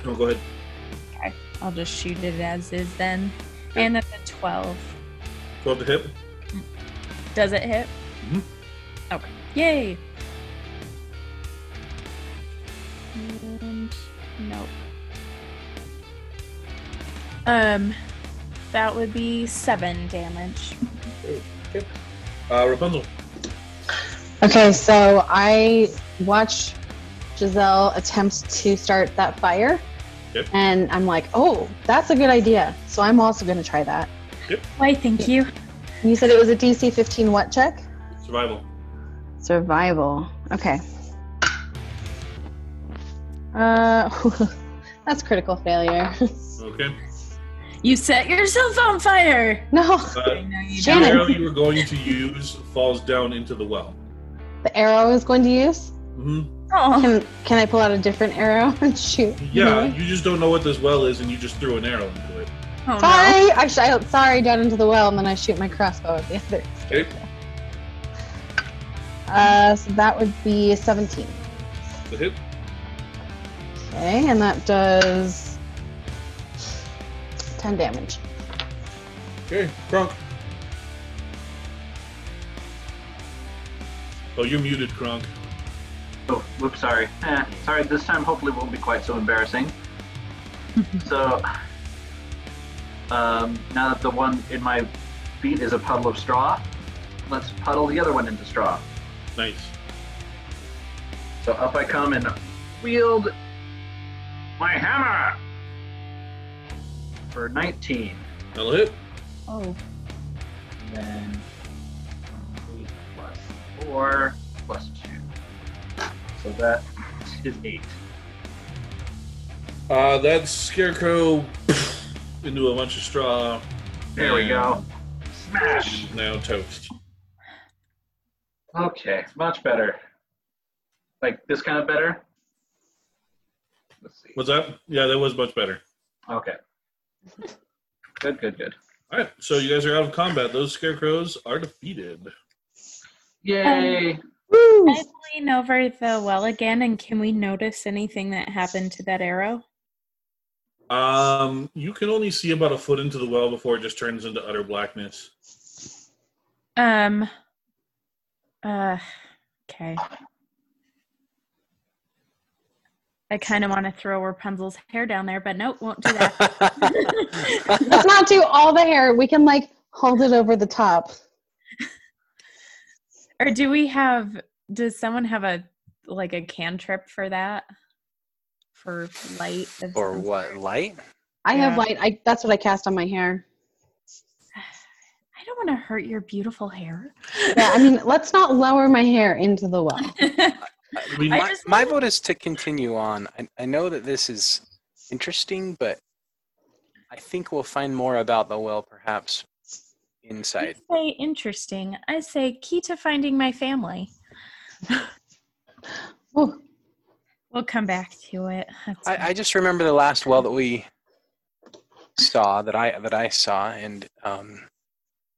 Speaker 1: Oh, go ahead.
Speaker 3: Okay, I'll just shoot it as is then. And that's a 12.
Speaker 1: 12 to hit.
Speaker 3: Does it hit?
Speaker 1: Mhm.
Speaker 3: Okay. Yay. And nope. Um, that would be seven damage.
Speaker 1: Uh, Rapunzel.
Speaker 2: Okay, so I watch Giselle attempt to start that fire.
Speaker 1: Yep.
Speaker 2: And I'm like, oh, that's a good idea. So I'm also going to try that.
Speaker 3: Why, thank you.
Speaker 2: You said it was a DC 15 what check?
Speaker 1: Survival.
Speaker 2: Survival. Okay. Uh, that's critical failure.
Speaker 1: Okay.
Speaker 3: You set yourself on fire.
Speaker 2: no,
Speaker 1: Uh,
Speaker 3: No, you
Speaker 2: Shannon.
Speaker 1: arrow you were going to use falls down into the well.
Speaker 2: The arrow I was going to use.
Speaker 1: hmm
Speaker 3: Oh,
Speaker 2: Can can I pull out a different arrow and shoot?
Speaker 1: Yeah, you just don't know what this well is, and you just threw an arrow into it.
Speaker 3: oh no.
Speaker 2: Sorry, I shot sorry down into the well, and then I shoot my crossbow at the other.
Speaker 1: Okay.
Speaker 2: Uh, so that would be a 17.
Speaker 1: The hit.
Speaker 2: Okay, and that does 10 damage.
Speaker 1: Okay, Kronk. Oh, you're muted, Kronk.
Speaker 5: Oh, whoops, sorry. Eh, sorry, this time hopefully won't be quite so embarrassing. so, um, now that the one in my feet is a puddle of straw, let's puddle the other one into straw.
Speaker 1: Nice.
Speaker 5: So up I come and wield my hammer for 19.
Speaker 1: That'll hit.
Speaker 3: Oh,
Speaker 5: And then 8 4 plus 2. So that is 8.
Speaker 1: Uh, that scarecrow into a bunch of straw.
Speaker 5: There we go. Smash!
Speaker 1: Now toast.
Speaker 5: Okay, much better. Like this kind of better? Let's see.
Speaker 1: What's that? Yeah, that was much better.
Speaker 5: Okay. Good, good, good.
Speaker 1: All right, so you guys are out of combat. Those scarecrows are defeated.
Speaker 5: Yay!
Speaker 2: Woo!
Speaker 3: can I lean over the well again and can we notice anything that happened to that arrow?
Speaker 1: Um, you can only see about a foot into the well before it just turns into utter blackness.
Speaker 3: Um. Uh. Okay. I kind of want to throw Rapunzel's hair down there, but nope, won't do that.
Speaker 2: Let's not do all the hair. We can like hold it over the top.
Speaker 3: Or do we have? Does someone have a like a cantrip for that? For light
Speaker 4: or what?
Speaker 3: sort?
Speaker 4: Light?
Speaker 2: I have
Speaker 3: Yeah.
Speaker 2: light. I that's what I cast on my hair.
Speaker 3: I don't want to hurt your beautiful hair.
Speaker 2: Yeah, I mean, let's not lower my hair into the well.
Speaker 1: I mean,
Speaker 4: my, my
Speaker 3: wanna-
Speaker 4: vote is to continue on. I, I know that this is interesting, but I think we'll find more about the well perhaps
Speaker 3: You say interesting. I say key to finding my family. We'll come back to it.
Speaker 4: I, I just remember the last well that we saw that I that I saw, and um,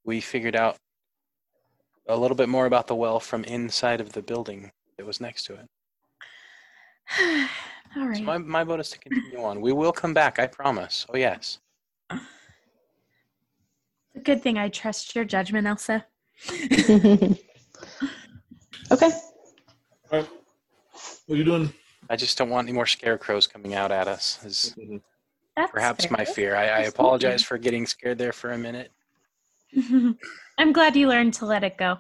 Speaker 4: we figured out a little bit more about the well from inside of the building that was next to it.
Speaker 3: All right.
Speaker 4: So my my vote is to continue on. We will come back, I promise. Oh yes.
Speaker 3: It's a good thing I trust your judgment, Elsa.
Speaker 2: okay.
Speaker 1: all right. What are you doing?
Speaker 4: I just don't want any more scarecrows coming out at us. Is
Speaker 1: Mhm.
Speaker 3: That's
Speaker 4: perhaps my fear. I, I apologize for getting scared there for a minute.
Speaker 3: I'm glad you learned to let it go.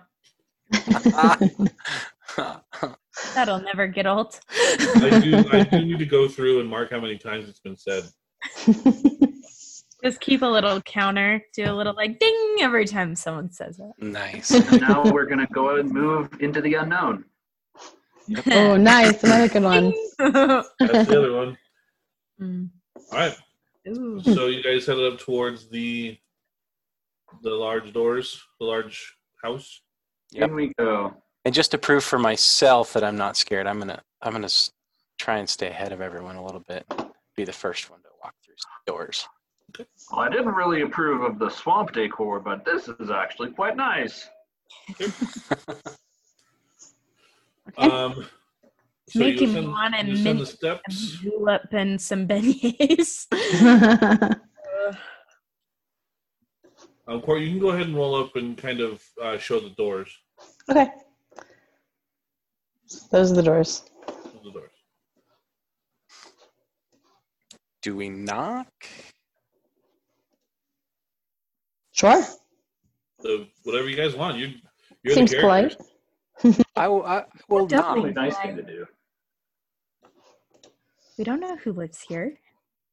Speaker 3: That'll never get old.
Speaker 1: I do. I do need to go through and mark how many times it's been said.
Speaker 3: Just keep a little counter, do a little like ding every time someone says it.
Speaker 4: nice.
Speaker 5: now we're gonna go and move into the unknown.
Speaker 3: it.
Speaker 2: oh, nice. Another good one.
Speaker 1: That's the other one.
Speaker 3: Mm.
Speaker 1: All right.
Speaker 3: Ooh.
Speaker 1: So you guys headed up towards the the large doors, the large house.
Speaker 4: Yep.
Speaker 5: In we go.
Speaker 4: And just to prove for myself that I'm not scared, I'm gonna I'm gonna try and stay ahead of everyone a little bit. Be the first one to walk through doors.
Speaker 5: Well, I didn't really approve of the swamp decor, but this is actually quite nice.
Speaker 2: Okay.
Speaker 1: Um, so
Speaker 3: Make him
Speaker 1: ascend,
Speaker 3: want and
Speaker 1: you ascend the
Speaker 3: mint
Speaker 1: steps.
Speaker 3: julep and some beignets.
Speaker 1: Um, Court, you can go ahead and roll up and kind of uh, show the doors.
Speaker 2: okay. Those are the doors.
Speaker 1: The doors.
Speaker 4: Do we knock?
Speaker 2: Sure.
Speaker 1: So whatever you guys want. You you're
Speaker 2: Seems
Speaker 1: the
Speaker 2: polite.
Speaker 4: I will, I will
Speaker 3: Definitely.
Speaker 4: knock.
Speaker 5: Nice thing to do.
Speaker 3: we don't know who lives here.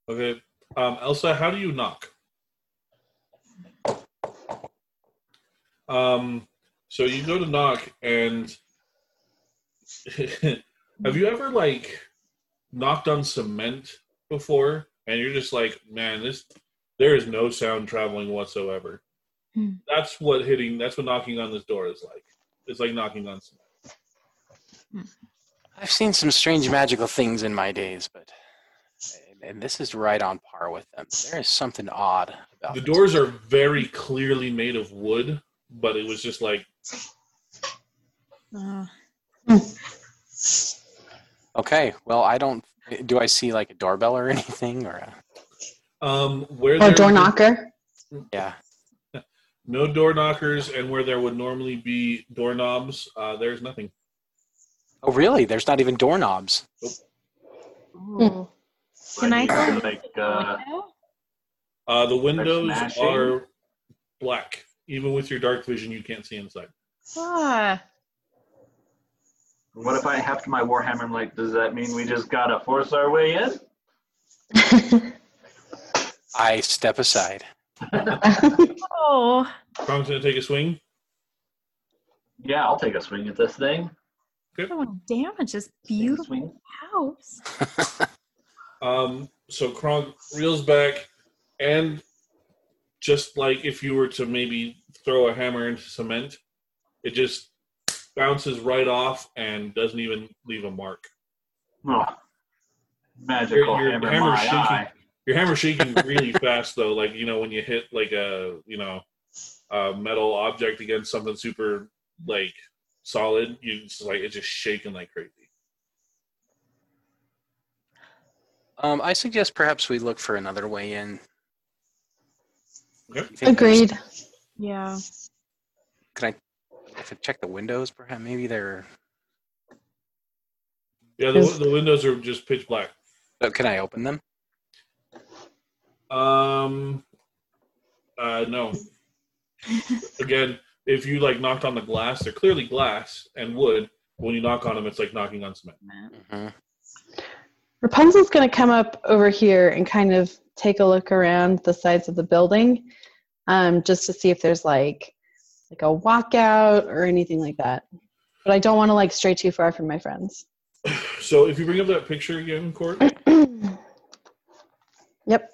Speaker 1: Okay. Um, Elsa, how do you knock? Um, so you go to knock, and have you ever like knocked on cement before? And you're just like, man, this there is no sound traveling whatsoever.
Speaker 3: Hmm.
Speaker 1: That's what hitting. That's what knocking on this door is like. It's like knocking on cement.
Speaker 4: I've seen some strange magical things in my days, but and this is right on par with them. There is something odd about
Speaker 1: The
Speaker 4: this.
Speaker 1: doors are very clearly made of wood, but it was just like
Speaker 3: Uh,
Speaker 4: Okay, well, I don't. Do I see like a doorbell or anything, or a,
Speaker 1: um where
Speaker 2: Or door knocker.
Speaker 4: yeah?
Speaker 1: No door knockers, and where there would normally be doorknobs, uh, there's nothing.
Speaker 4: Oh, really? There's not even doorknobs.
Speaker 3: ooh. Can I
Speaker 5: Like,
Speaker 3: go
Speaker 5: like,
Speaker 3: to the
Speaker 5: uh,
Speaker 3: window?
Speaker 1: Uh, the windows are black. Even with your dark vision, you can't see inside.
Speaker 3: Ah,
Speaker 5: what if I heft my warhammer? I'm like, does that mean we just gotta force our way in?
Speaker 4: I step aside.
Speaker 3: oh,
Speaker 1: Kronk's gonna take a swing.
Speaker 5: Yeah, I'll take a swing at this thing.
Speaker 3: I don't want to damage this beautiful house.
Speaker 1: Um, so Kronk reels back, and just like if you were to maybe throw a hammer into cement, it just bounces right off and doesn't even leave a mark.
Speaker 5: Oh, magical
Speaker 1: Your- your
Speaker 5: hammer,
Speaker 1: hammer's
Speaker 5: my
Speaker 1: shaking.
Speaker 5: eye.
Speaker 1: Your hammer shaking really fast though, like you know when you hit like a you know a metal object against something super like solid, you it's like it's just shaking like crazy.
Speaker 4: Um, I suggest perhaps we look for another way in.
Speaker 1: Yep.
Speaker 4: You there's-
Speaker 2: Agreed.
Speaker 3: Yeah.
Speaker 4: Can I, if I check the windows, perhaps maybe they're.
Speaker 1: Yeah, the, the windows are just pitch black.
Speaker 4: Oh, can I open them?
Speaker 1: Um, uh, no. Again, if you like knocked on the glass, they're clearly glass and wood. When you knock on them, it's like knocking on cement.
Speaker 4: hmm
Speaker 2: Rapunzel's going to come up over here and kind of take a look around the sides of the building, um, just to see if there's like like a walkout or anything like that. But I don't want to like stray too far from my friends.
Speaker 1: So if you bring up that picture again, Court,
Speaker 2: yep.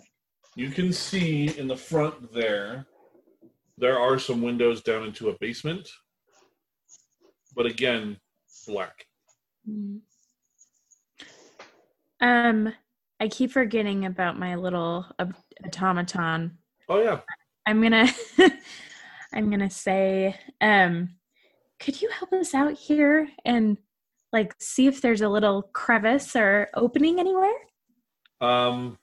Speaker 1: You can see in the front there, there are some windows down into a basement. But again, black.
Speaker 3: Um, I keep forgetting about my little au- automaton.
Speaker 1: Oh yeah.
Speaker 3: I'm gonna, I'm gonna say, um, could you help us out here and like see if there's a little crevice or opening anywhere?
Speaker 1: Um.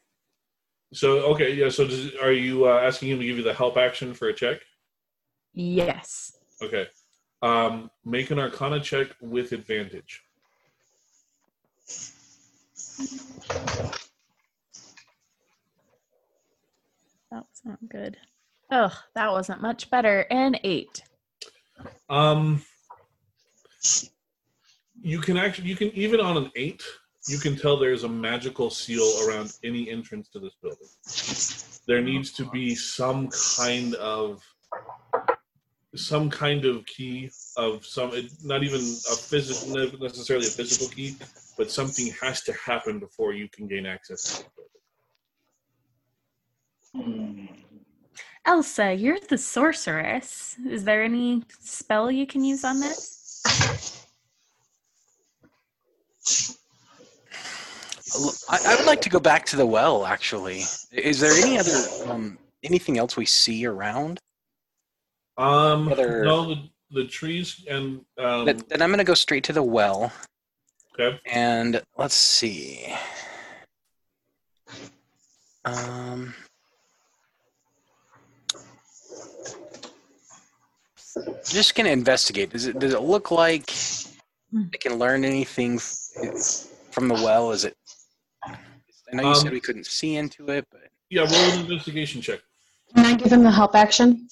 Speaker 1: So okay, yeah. So does, are you uh, asking him to give you the help action for a check?
Speaker 3: Yes.
Speaker 1: Okay. Um, make an Arcana check with advantage.
Speaker 3: That's not good. Oh, that wasn't much better. An eight.
Speaker 1: Um, you can actually, you can even on an eight, you can tell there's a magical seal around any entrance to this building. There needs to be some kind of some kind of key of some, not even a physical, necessarily a physical key, but something has to happen before you can gain access to the building.
Speaker 5: Hmm.
Speaker 3: Elsa, you're the sorceress. Is there any spell you can use on this?
Speaker 4: I, I would like to go back to the well. Actually, is there any other um, anything else we see around?
Speaker 1: Um,
Speaker 4: Other-
Speaker 1: no, the, the trees and um,
Speaker 4: Then, then I'm going to go straight to the well,
Speaker 1: okay.
Speaker 4: and let's see. Um, just going to investigate. Does it does it look like I can learn anything from the well? Is it? I know you
Speaker 1: Um,
Speaker 4: said we couldn't see into it, but
Speaker 1: Yeah, roll an investigation check.
Speaker 2: Can I give him the help action?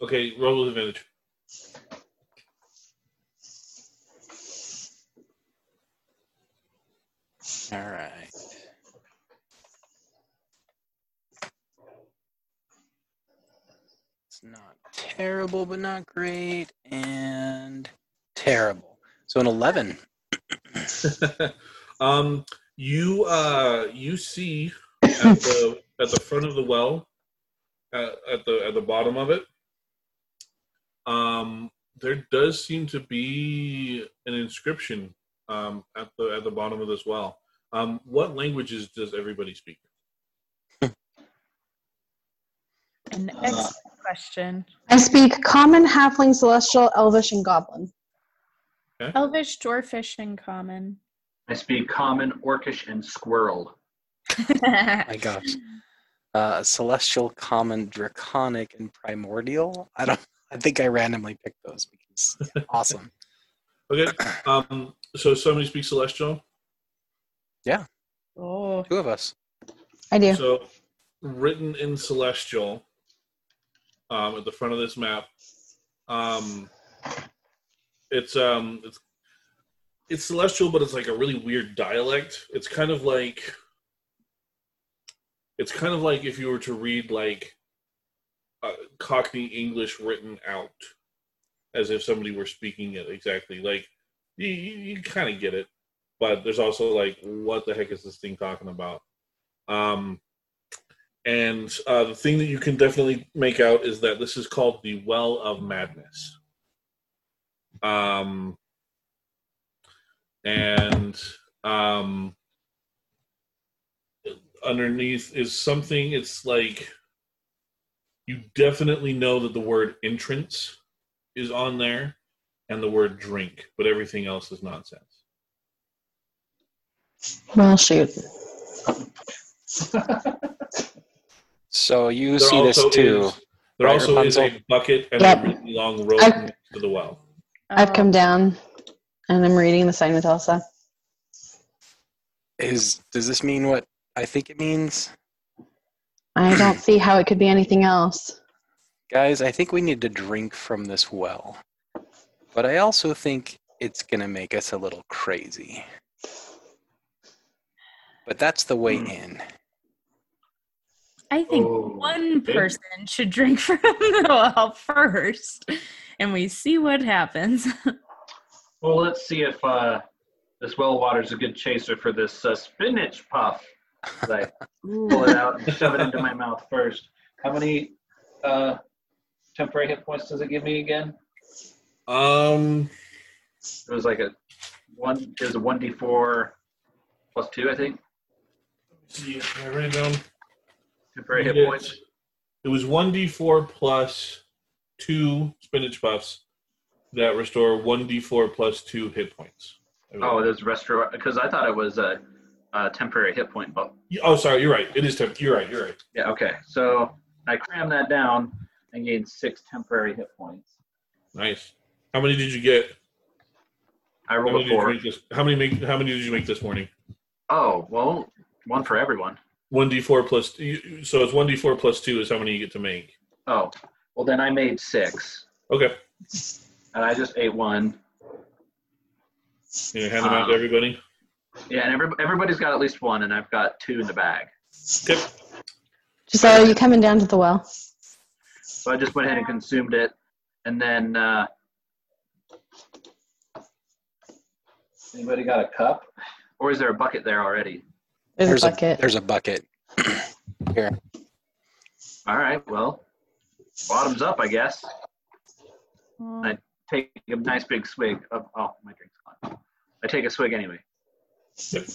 Speaker 1: Okay, roll with advantage.
Speaker 4: all right. It's not terrible, but not great, and terrible. So an eleven.
Speaker 1: um, you uh, you see at the at the front of the well, uh, at the at the bottom of it, um, there does seem to be an inscription um, at the at the bottom of this well. Um, what languages does everybody speak?
Speaker 3: An
Speaker 5: Uh,
Speaker 3: excellent question.
Speaker 2: I speak common, halfling, celestial, elvish, and goblin.
Speaker 3: Elvish, dwarfish, and common.
Speaker 5: I speak common, orcish, and squirrel.
Speaker 4: My gosh. Uh, celestial, common, draconic, and primordial. I don't. I think I randomly picked those because awesome.
Speaker 1: Okay, um, so somebody speaks celestial. Yeah.
Speaker 3: oh,
Speaker 4: Two of us.
Speaker 2: I do.
Speaker 1: So, written in celestial um, at the front of this map, um, it's um, it's it's celestial, but it's like a really weird dialect. It's kind of like it's kind of like if you were to read like uh, Cockney English written out, as if somebody were speaking it exactly. Like you, you, you kind of get it, but there's also like, what the heck is this thing talking about? Um, and uh, the thing that you can definitely make out is that this is called the Well of Madness. Um, and um, underneath is something, it's like you definitely know that the word entrance is on there and the word drink, but everything else is nonsense.
Speaker 2: Well, shoot.
Speaker 4: So you
Speaker 1: There
Speaker 4: see this too.
Speaker 1: is- there
Speaker 4: right,
Speaker 1: also is a bucket and
Speaker 2: Yep.
Speaker 1: a really long rope
Speaker 2: I-
Speaker 1: next to the well.
Speaker 2: I've
Speaker 3: Oh.
Speaker 2: come down and I'm reading the sign with Elsa.
Speaker 4: Is does this mean what I think it means?
Speaker 2: I don't see how it could be anything else.
Speaker 4: Guys, I think we need to drink from this well. But I also think it's going to make us a little crazy. But that's the way
Speaker 5: Hmm.
Speaker 4: in.
Speaker 3: I think
Speaker 5: Oh,
Speaker 3: one
Speaker 5: okay.
Speaker 3: person should drink from the well first, and we see what happens.
Speaker 5: Well, let's see if uh, this well water is a good chaser for this uh, spinach puff. As I pull it out and shove it into my mouth first. How many uh, temporary hit points does it give me again?
Speaker 1: Um,
Speaker 5: It was like a one. It was a one d four plus two, I think.
Speaker 1: see, I it down.
Speaker 5: Temporary hit points.
Speaker 1: It was one d four plus two spinach puffs that restore one d four plus two hit points.
Speaker 5: Oh, there's restore because I thought it was a, a temporary hit point buff.
Speaker 1: oh, sorry, you're right. It is temp. You're right. You're right.
Speaker 5: Yeah. Okay. So I cram that down and gain six temporary hit points.
Speaker 1: Nice. How many did you get?
Speaker 5: I
Speaker 1: How
Speaker 5: rolled
Speaker 1: many did you
Speaker 5: four.
Speaker 1: make this? How many make? How many did you make this morning?
Speaker 5: Oh well, one for everyone.
Speaker 1: One d four plus. So it's one d four plus two is how many you get to make.
Speaker 5: Oh, well then I made six,
Speaker 1: Okay.
Speaker 5: And I just ate one.
Speaker 1: You know, hand them out to
Speaker 5: Um,
Speaker 1: everybody.
Speaker 5: Yeah, and every, everybody's got at least one, and I've got two in the bag.
Speaker 1: Okay.
Speaker 2: Giselle, are you coming down to the well?
Speaker 5: So I just went ahead and consumed it, and then uh, anybody got a cup, or is there a bucket there already?
Speaker 2: There's,
Speaker 4: There's
Speaker 2: a
Speaker 4: a
Speaker 2: bucket.
Speaker 4: there's a bucket. Here.
Speaker 5: All right, well, bottoms up, I guess.
Speaker 3: Well,
Speaker 5: Take a nice big swig of. Oh, my drink's gone. I take a swig anyway.
Speaker 1: Yep.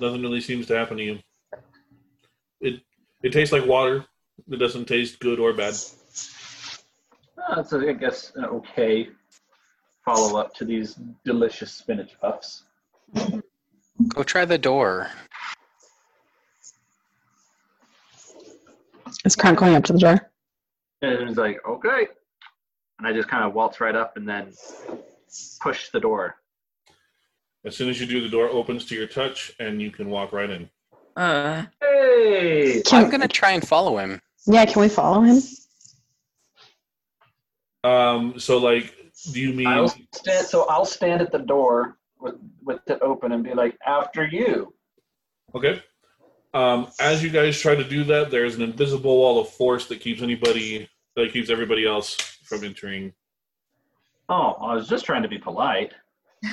Speaker 1: Nothing really seems to happen to you. It it tastes like water. It doesn't taste good or bad.
Speaker 5: Oh, that's, a, I guess, an okay follow up to these delicious spinach puffs.
Speaker 4: Go try the door.
Speaker 2: Is Kronk going up to the door?
Speaker 5: And it was like, okay. And I just kind of waltz right up and then push the door.
Speaker 1: As soon as you do, the door opens to your touch, and you can walk right in.
Speaker 3: uh,
Speaker 5: Hey!
Speaker 4: I'm gonna try and follow him.
Speaker 2: Yeah, can we follow him?
Speaker 1: Um. So, like, do you mean?
Speaker 5: I'll stand, so I'll stand at the door with, with it open and be like, after you.
Speaker 1: Okay. Um, as you guys try to do that, there's an invisible wall of force that keeps anybody that keeps everybody else from entering.
Speaker 5: Oh, I was just trying to be polite.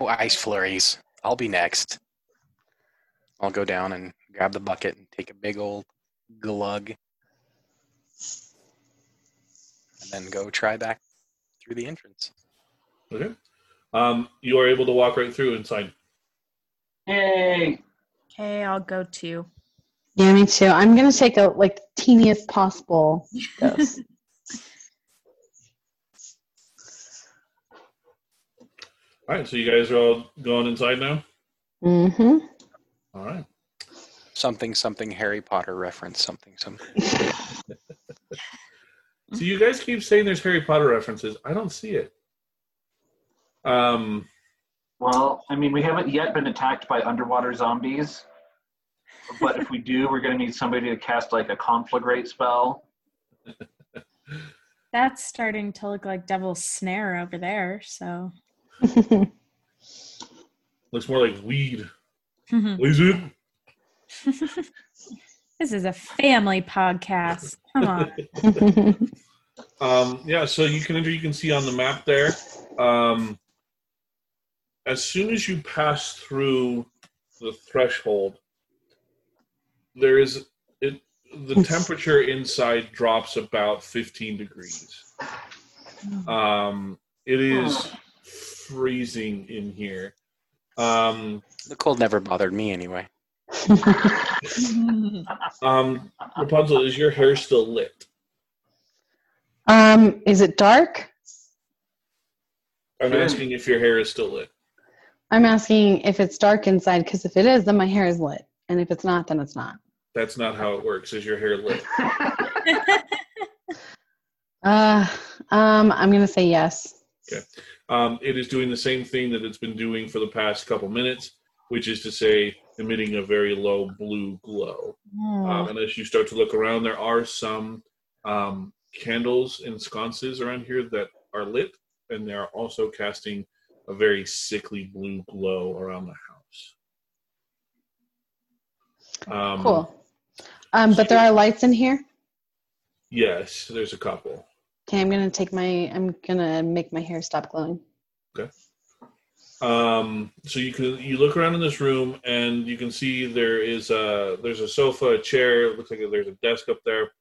Speaker 4: Oh, ice flurries. I'll be next. I'll go down and grab the bucket and take a big old glug. And then go try back through the entrance.
Speaker 1: Okay. Um, you are able to walk right through inside.
Speaker 5: Hey!
Speaker 3: Okay, I'll go too.
Speaker 2: Yeah, me too. I'm gonna take a like teeniest possible dose.
Speaker 1: All right. So you guys are all going inside now.
Speaker 2: mm-hmm.
Speaker 1: All right.
Speaker 4: Something, something Harry Potter reference. Something, something.
Speaker 1: So you guys keep saying there's Harry Potter references. I don't see it. Um.
Speaker 5: Well, I mean, we haven't yet been attacked by underwater zombies. But if we do, we're going to need somebody to cast like a conflagrate spell.
Speaker 3: That's starting to look like Devil's Snare over there. So,
Speaker 1: Looks more like weed.
Speaker 3: this
Speaker 1: Is
Speaker 3: a family podcast. Come on.
Speaker 1: Um, yeah, so you can enter. You can see on the map there. Um, as soon as you pass through the threshold, there is it. The temperature inside drops about fifteen degrees. Um, it is freezing in here. Um,
Speaker 4: The cold never bothered me anyway.
Speaker 1: um, Rapunzel, is your hair still lit?
Speaker 2: um, is it dark?
Speaker 1: I'm asking if your hair is still lit.
Speaker 2: I'm asking if it's dark inside because if it is, then my hair is lit, and if it's not, then it's not.
Speaker 1: That's not how it works. Is your hair lit?
Speaker 2: Uh, um, I'm gonna say yes.
Speaker 1: Um, it is doing the same thing that it's been doing for the past couple minutes, which is to say, emitting a very low blue glow. Um, and as you start to look around, there are some um, candles and sconces around here that are lit, and they are also casting a very sickly blue glow around the house. Um,
Speaker 2: Cool. Um, but there are lights in here.
Speaker 1: Yes, there's a couple.
Speaker 2: Okay, I'm gonna take my. I'm gonna make my hair stop glowing. Okay.
Speaker 1: Um, so you can you look around in this room and you can see there is a there's a sofa, a chair. It looks like there's a desk up there,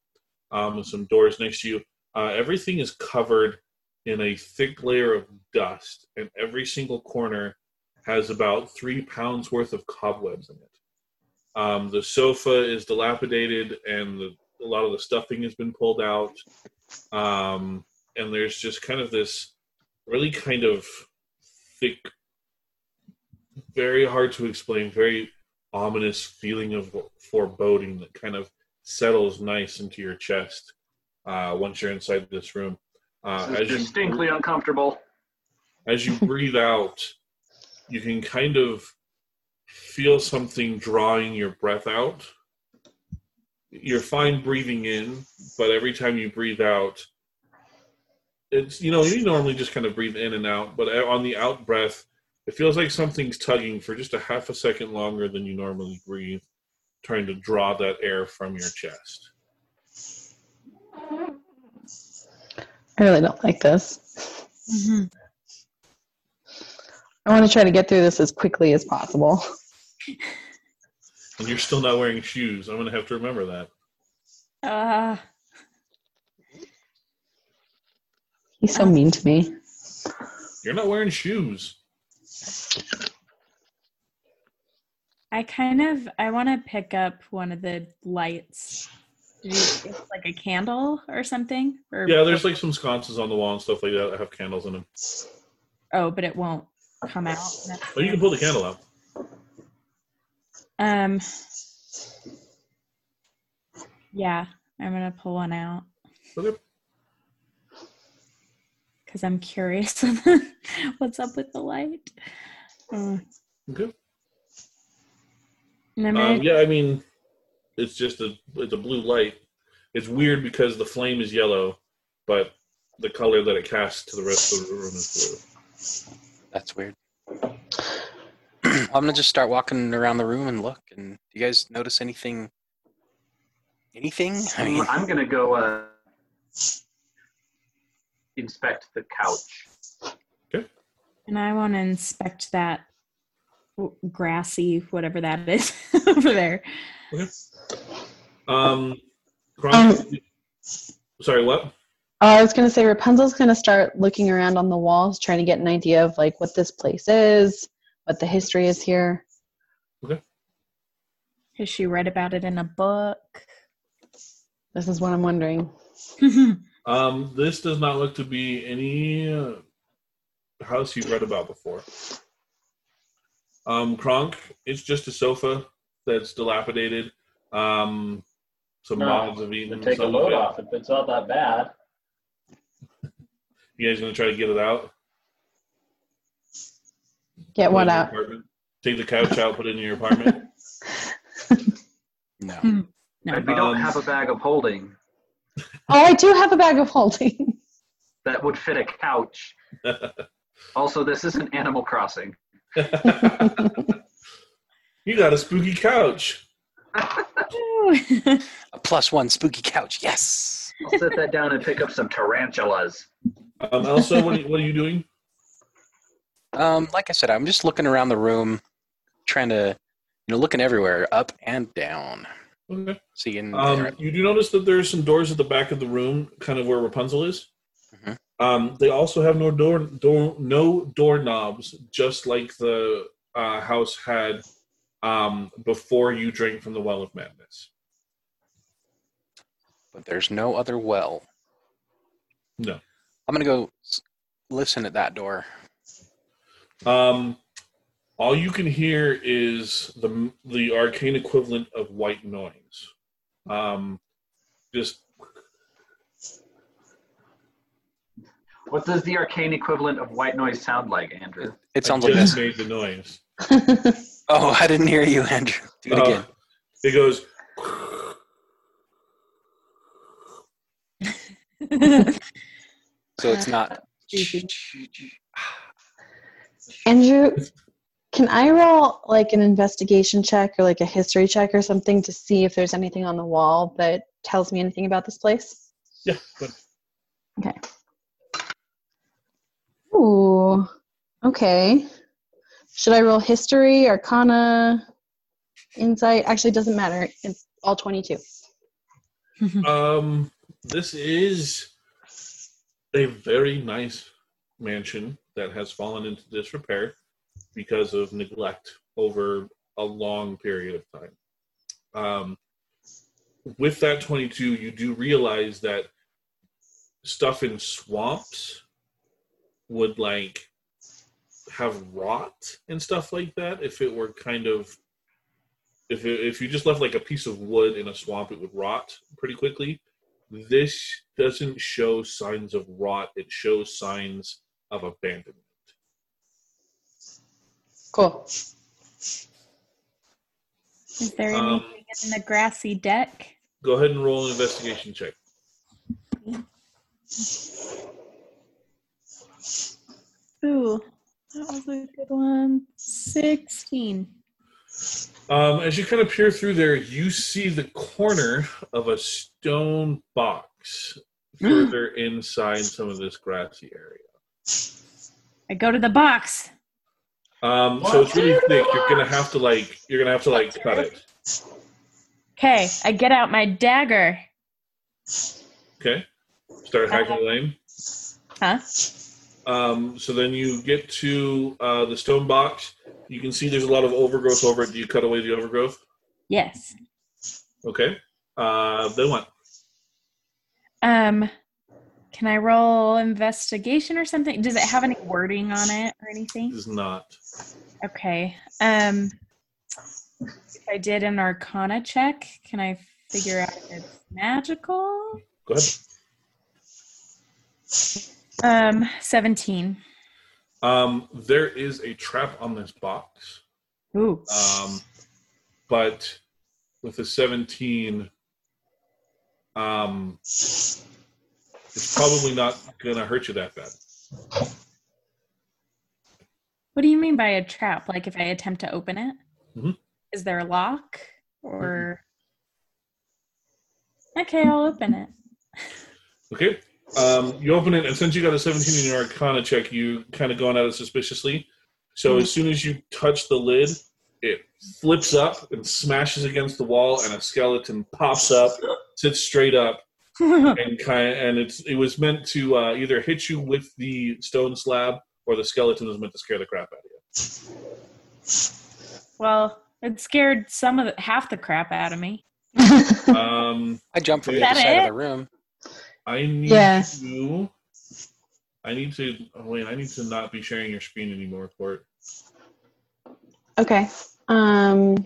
Speaker 1: um, and some doors next to you. Uh, everything is covered in a thick layer of dust, and every single corner has about three pounds worth of cobwebs in it. Um, the sofa is dilapidated, and the, a lot of the stuffing has been pulled out. Um, and there's just kind of this really kind of thick very hard to explain, very ominous feeling of foreboding that kind of settles nice into your chest uh, once you're inside this room. Uh, as
Speaker 5: is
Speaker 1: you
Speaker 5: distinctly uncomfortable.
Speaker 1: as you breathe out, you can kind of feel something drawing your breath out. You're fine breathing in, but every time you breathe out, it's you know you normally just kind of breathe in and out, but on the out breath, it feels like something's tugging for just a half a second longer than you normally breathe, trying to draw that air from your chest.
Speaker 2: I really don't like this.
Speaker 3: Mhm.
Speaker 2: I want to try to get through this as quickly as possible.
Speaker 1: And you're still not wearing shoes. I'm gonna have to remember that.
Speaker 3: Uh,
Speaker 2: He's so mean to me.
Speaker 1: You're not wearing shoes.
Speaker 3: I kind of I want to pick up one of the lights. It's like a candle or something. Or
Speaker 1: Yeah, there's like some sconces on the wall and stuff like that that have candles in them.
Speaker 3: oh, but it won't come out.
Speaker 1: Oh, you can pull the candle out.
Speaker 3: Um. Yeah, I'm gonna pull one out
Speaker 1: Okay.
Speaker 3: because I'm curious what's up with the light. Uh,
Speaker 1: Okay.
Speaker 3: and I'm gonna,
Speaker 1: Um, yeah, I mean, it's just a it's a blue light. It's weird because the flame is yellow, but the color that it casts to the rest of the room is blue.
Speaker 4: That's weird. I'm gonna just start walking around the room and look. And do you guys notice anything? Anything? I mean,
Speaker 5: I'm gonna go uh, inspect the couch. Okay.
Speaker 3: And I want to inspect that grassy whatever that is over there.
Speaker 1: Um, Kronk-
Speaker 2: Um,
Speaker 1: sorry, what?
Speaker 2: Oh, I was going to say Rapunzel's going to start looking around on the walls, trying to get an idea of like what this place is, what the history is here. Okay.
Speaker 3: Has she read about it in a book?
Speaker 2: This is what I'm wondering.
Speaker 1: Um, this does not look to be any uh, house you've read about before. Um, Kronk, it's just a sofa that's dilapidated. Um, some
Speaker 6: No,
Speaker 1: moths have eaten
Speaker 6: take a
Speaker 1: some of
Speaker 6: load
Speaker 1: it.
Speaker 6: off if it's not that bad.
Speaker 1: You guys gonna try to get it out?
Speaker 2: Get
Speaker 1: Put it
Speaker 2: what out?
Speaker 1: apartment? Take the couch out, put it in your apartment.
Speaker 4: no.
Speaker 3: No.
Speaker 5: And we don't
Speaker 1: Um,
Speaker 5: have a bag of holding
Speaker 2: Oh, I do have a bag of holding.
Speaker 5: that would fit a couch. Also, this isn't Animal Crossing.
Speaker 1: You got a spooky couch.
Speaker 4: A plus one spooky couch. Yes.
Speaker 5: I'll set that down and pick up some tarantulas.
Speaker 1: Um, Elsa, what are, you, what are you doing?
Speaker 4: Um, like I said, I'm just looking around the room, trying to, you know, looking everywhere, up and down,
Speaker 1: Okay.
Speaker 4: seeing.
Speaker 1: Um, you do notice that there's some doors at the back of the room, kind of where Rapunzel is.
Speaker 4: Mhm.
Speaker 1: Um, they also have no door, door, no doorknobs, just like the uh, house had um, before you drink from the Well of Madness.
Speaker 4: but there's no other well.
Speaker 1: No.
Speaker 4: I'm gonna go listen at that door.
Speaker 1: Um, all you can hear is the the arcane equivalent of white noise. Um, just
Speaker 5: What does the arcane equivalent of white noise sound like, Andrew?
Speaker 4: It
Speaker 1: I
Speaker 4: sounds like
Speaker 1: just
Speaker 4: this.
Speaker 1: made the noise.
Speaker 4: Oh, I didn't hear you, Andrew. Do it
Speaker 1: Uh,
Speaker 4: again.
Speaker 1: It goes.
Speaker 4: So it's not.
Speaker 2: Andrew, can I roll like an investigation check or like a history check or something to see if there's anything on the wall that tells me anything about this place?
Speaker 1: Yeah, but Okay.
Speaker 2: Ooh. Okay. Should I roll history, arcana, insight? Actually, it doesn't matter. It's all 22.
Speaker 1: Um, this is a very nice mansion that has fallen into disrepair because of neglect over a long period of time. Um, with that 22, you do realize that stuff in swamps would like have rot and stuff like that if it were kind of if it, if you just left like a piece of wood in a swamp it would rot pretty quickly. This doesn't show signs of rot. It shows signs of abandonment.
Speaker 2: Cool.
Speaker 3: Is there
Speaker 1: Um,
Speaker 3: anything in the grassy deck?
Speaker 1: go ahead and roll an investigation check.
Speaker 3: Ooh, that was a good one. 16.
Speaker 1: um, as you kind of peer through there you see the corner of a stone box further inside some of this grassy area
Speaker 3: I go to the box.
Speaker 1: Um, so it's really thick. You're gonna have to like you're gonna have to like cut it.
Speaker 3: Okay, I get out my dagger.
Speaker 1: Okay. Start hacking the lane.
Speaker 3: Huh?
Speaker 1: Um, so then you get to uh, the stone box. You can see there's a lot of overgrowth over it. Do you cut away the overgrowth?
Speaker 3: Yes.
Speaker 1: Okay. Uh, then what?
Speaker 3: Um, can I roll investigation or something? Does it have any wording on it or anything?
Speaker 1: Is not.
Speaker 3: Okay. Um, if I did an Arcana check, can I figure out if it's magical?
Speaker 1: Go ahead.
Speaker 3: Um, seventeen.
Speaker 1: Um, there is a trap on this box.
Speaker 3: Ooh.
Speaker 1: Um, but with a 17, um, it's probably not gonna hurt you that bad.
Speaker 3: What do you mean by a trap? Like if I attempt to open it?
Speaker 1: Mhm.
Speaker 3: Is there a lock or? Okay, I'll open it.
Speaker 1: Okay. Um, you open it, and since you got a 17 in your Arcana check, you kind of going at it suspiciously. So as soon as you touch the lid, it flips up and smashes against the wall, and a skeleton pops up, sits straight up, and kind and it's it was meant to uh, either hit you with the stone slab, or the skeleton was meant to scare the crap out of you.
Speaker 3: well, it scared some of the, half the crap out of me.
Speaker 1: Um,
Speaker 4: I jumped from the other side of the room.
Speaker 1: I need
Speaker 2: Yeah.
Speaker 1: to. I need to. Oh wait, I need to not be sharing your screen anymore, Court.
Speaker 2: okay. Um,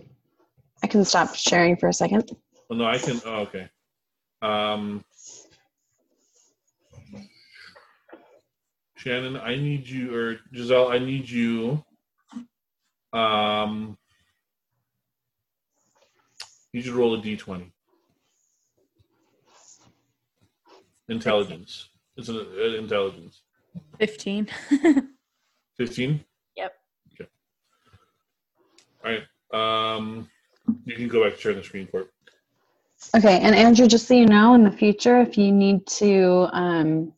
Speaker 2: I can stop sharing for a second.
Speaker 1: Oh no, I can. Oh, okay. Um, Shannon, I need you, or Giselle, I need you. Um, you should roll a d20. Intelligence. It's an uh, intelligence.
Speaker 3: Fifteen.
Speaker 1: 15?
Speaker 3: Yep.
Speaker 1: Okay. All right. Um, you can go back to sharing the screen, Court.
Speaker 2: Okay, and Andrew, just so you know, in the future, if you need to, um,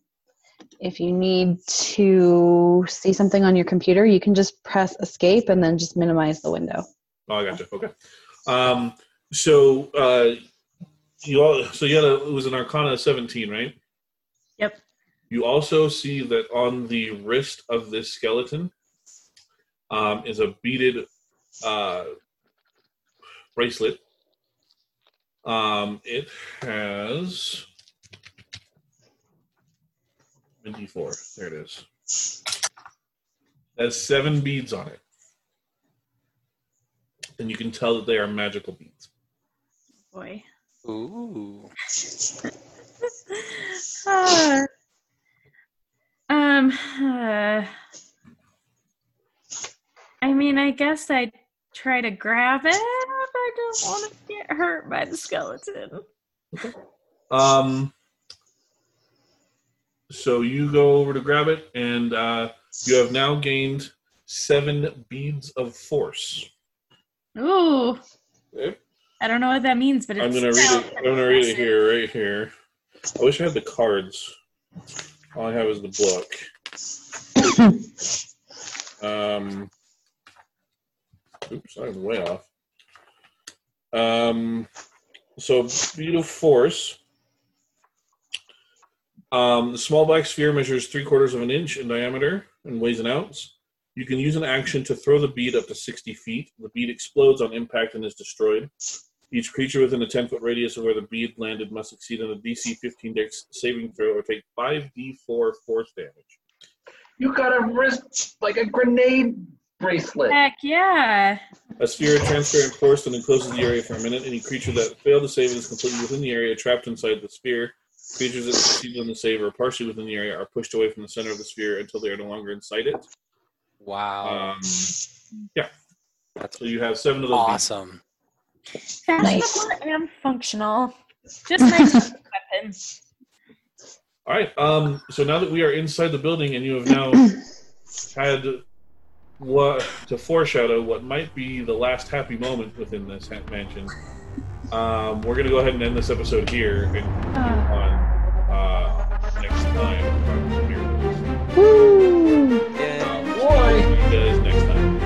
Speaker 2: if you need to see something on your computer, you can just press escape and then just minimize the window.
Speaker 1: Oh, I gotcha. Okay. Um, so uh, you all, so you had a, it was an Arcana 17, right?
Speaker 3: Yep.
Speaker 1: You also see that on the wrist of this skeleton um, is a beaded uh, bracelet. Um, it has 24. There it is. It has seven beads on it. And you can tell that they are magical beads.
Speaker 3: Boy.
Speaker 4: Ooh.
Speaker 3: Ah. um. uh, I mean, I guess I'd try to grab it. I don't want to get hurt by the skeleton.
Speaker 1: Um, so you go over to grab it, and uh, you have now gained seven beads of force.
Speaker 3: Ooh.
Speaker 1: Okay.
Speaker 3: I don't know what that means, but it's
Speaker 1: I'm gonna read it. I'm gonna read it here, right here. I wish I had the cards. All I have is the book. Um, oops, I'm way off. Um, so, bead of force. Um, the small black sphere measures three quarters of an inch in diameter and weighs an ounce. You can use an action to throw the bead up to 60 feet. The bead explodes on impact and is destroyed. Each creature within a 10 foot radius of where the bead landed must succeed on a DC 15 dex saving throw or take 5d4 force damage.
Speaker 5: You got a wrist like a grenade bracelet.
Speaker 3: Heck yeah.
Speaker 1: A sphere of transparent force that encloses the area for a minute. Any creature that failed to save and is completely within the area trapped inside the sphere. Creatures that succeed on the save or partially within the area are pushed away from the center of the sphere until they are no longer inside it.
Speaker 4: Wow.
Speaker 1: Um, yeah.
Speaker 4: That's
Speaker 1: So you have seven of those. beads.
Speaker 4: awesome.
Speaker 3: Fashionable and functional. Just nice weapon.
Speaker 1: All right. Um, so now that we are inside the building and you have now had what to foreshadow what might be the last happy moment within this ha- mansion, um, we're going to go ahead and end this episode here and continue on uh, next time. from here.
Speaker 2: Woo!
Speaker 4: Yeah.
Speaker 1: Um, so we'll see you guys next time.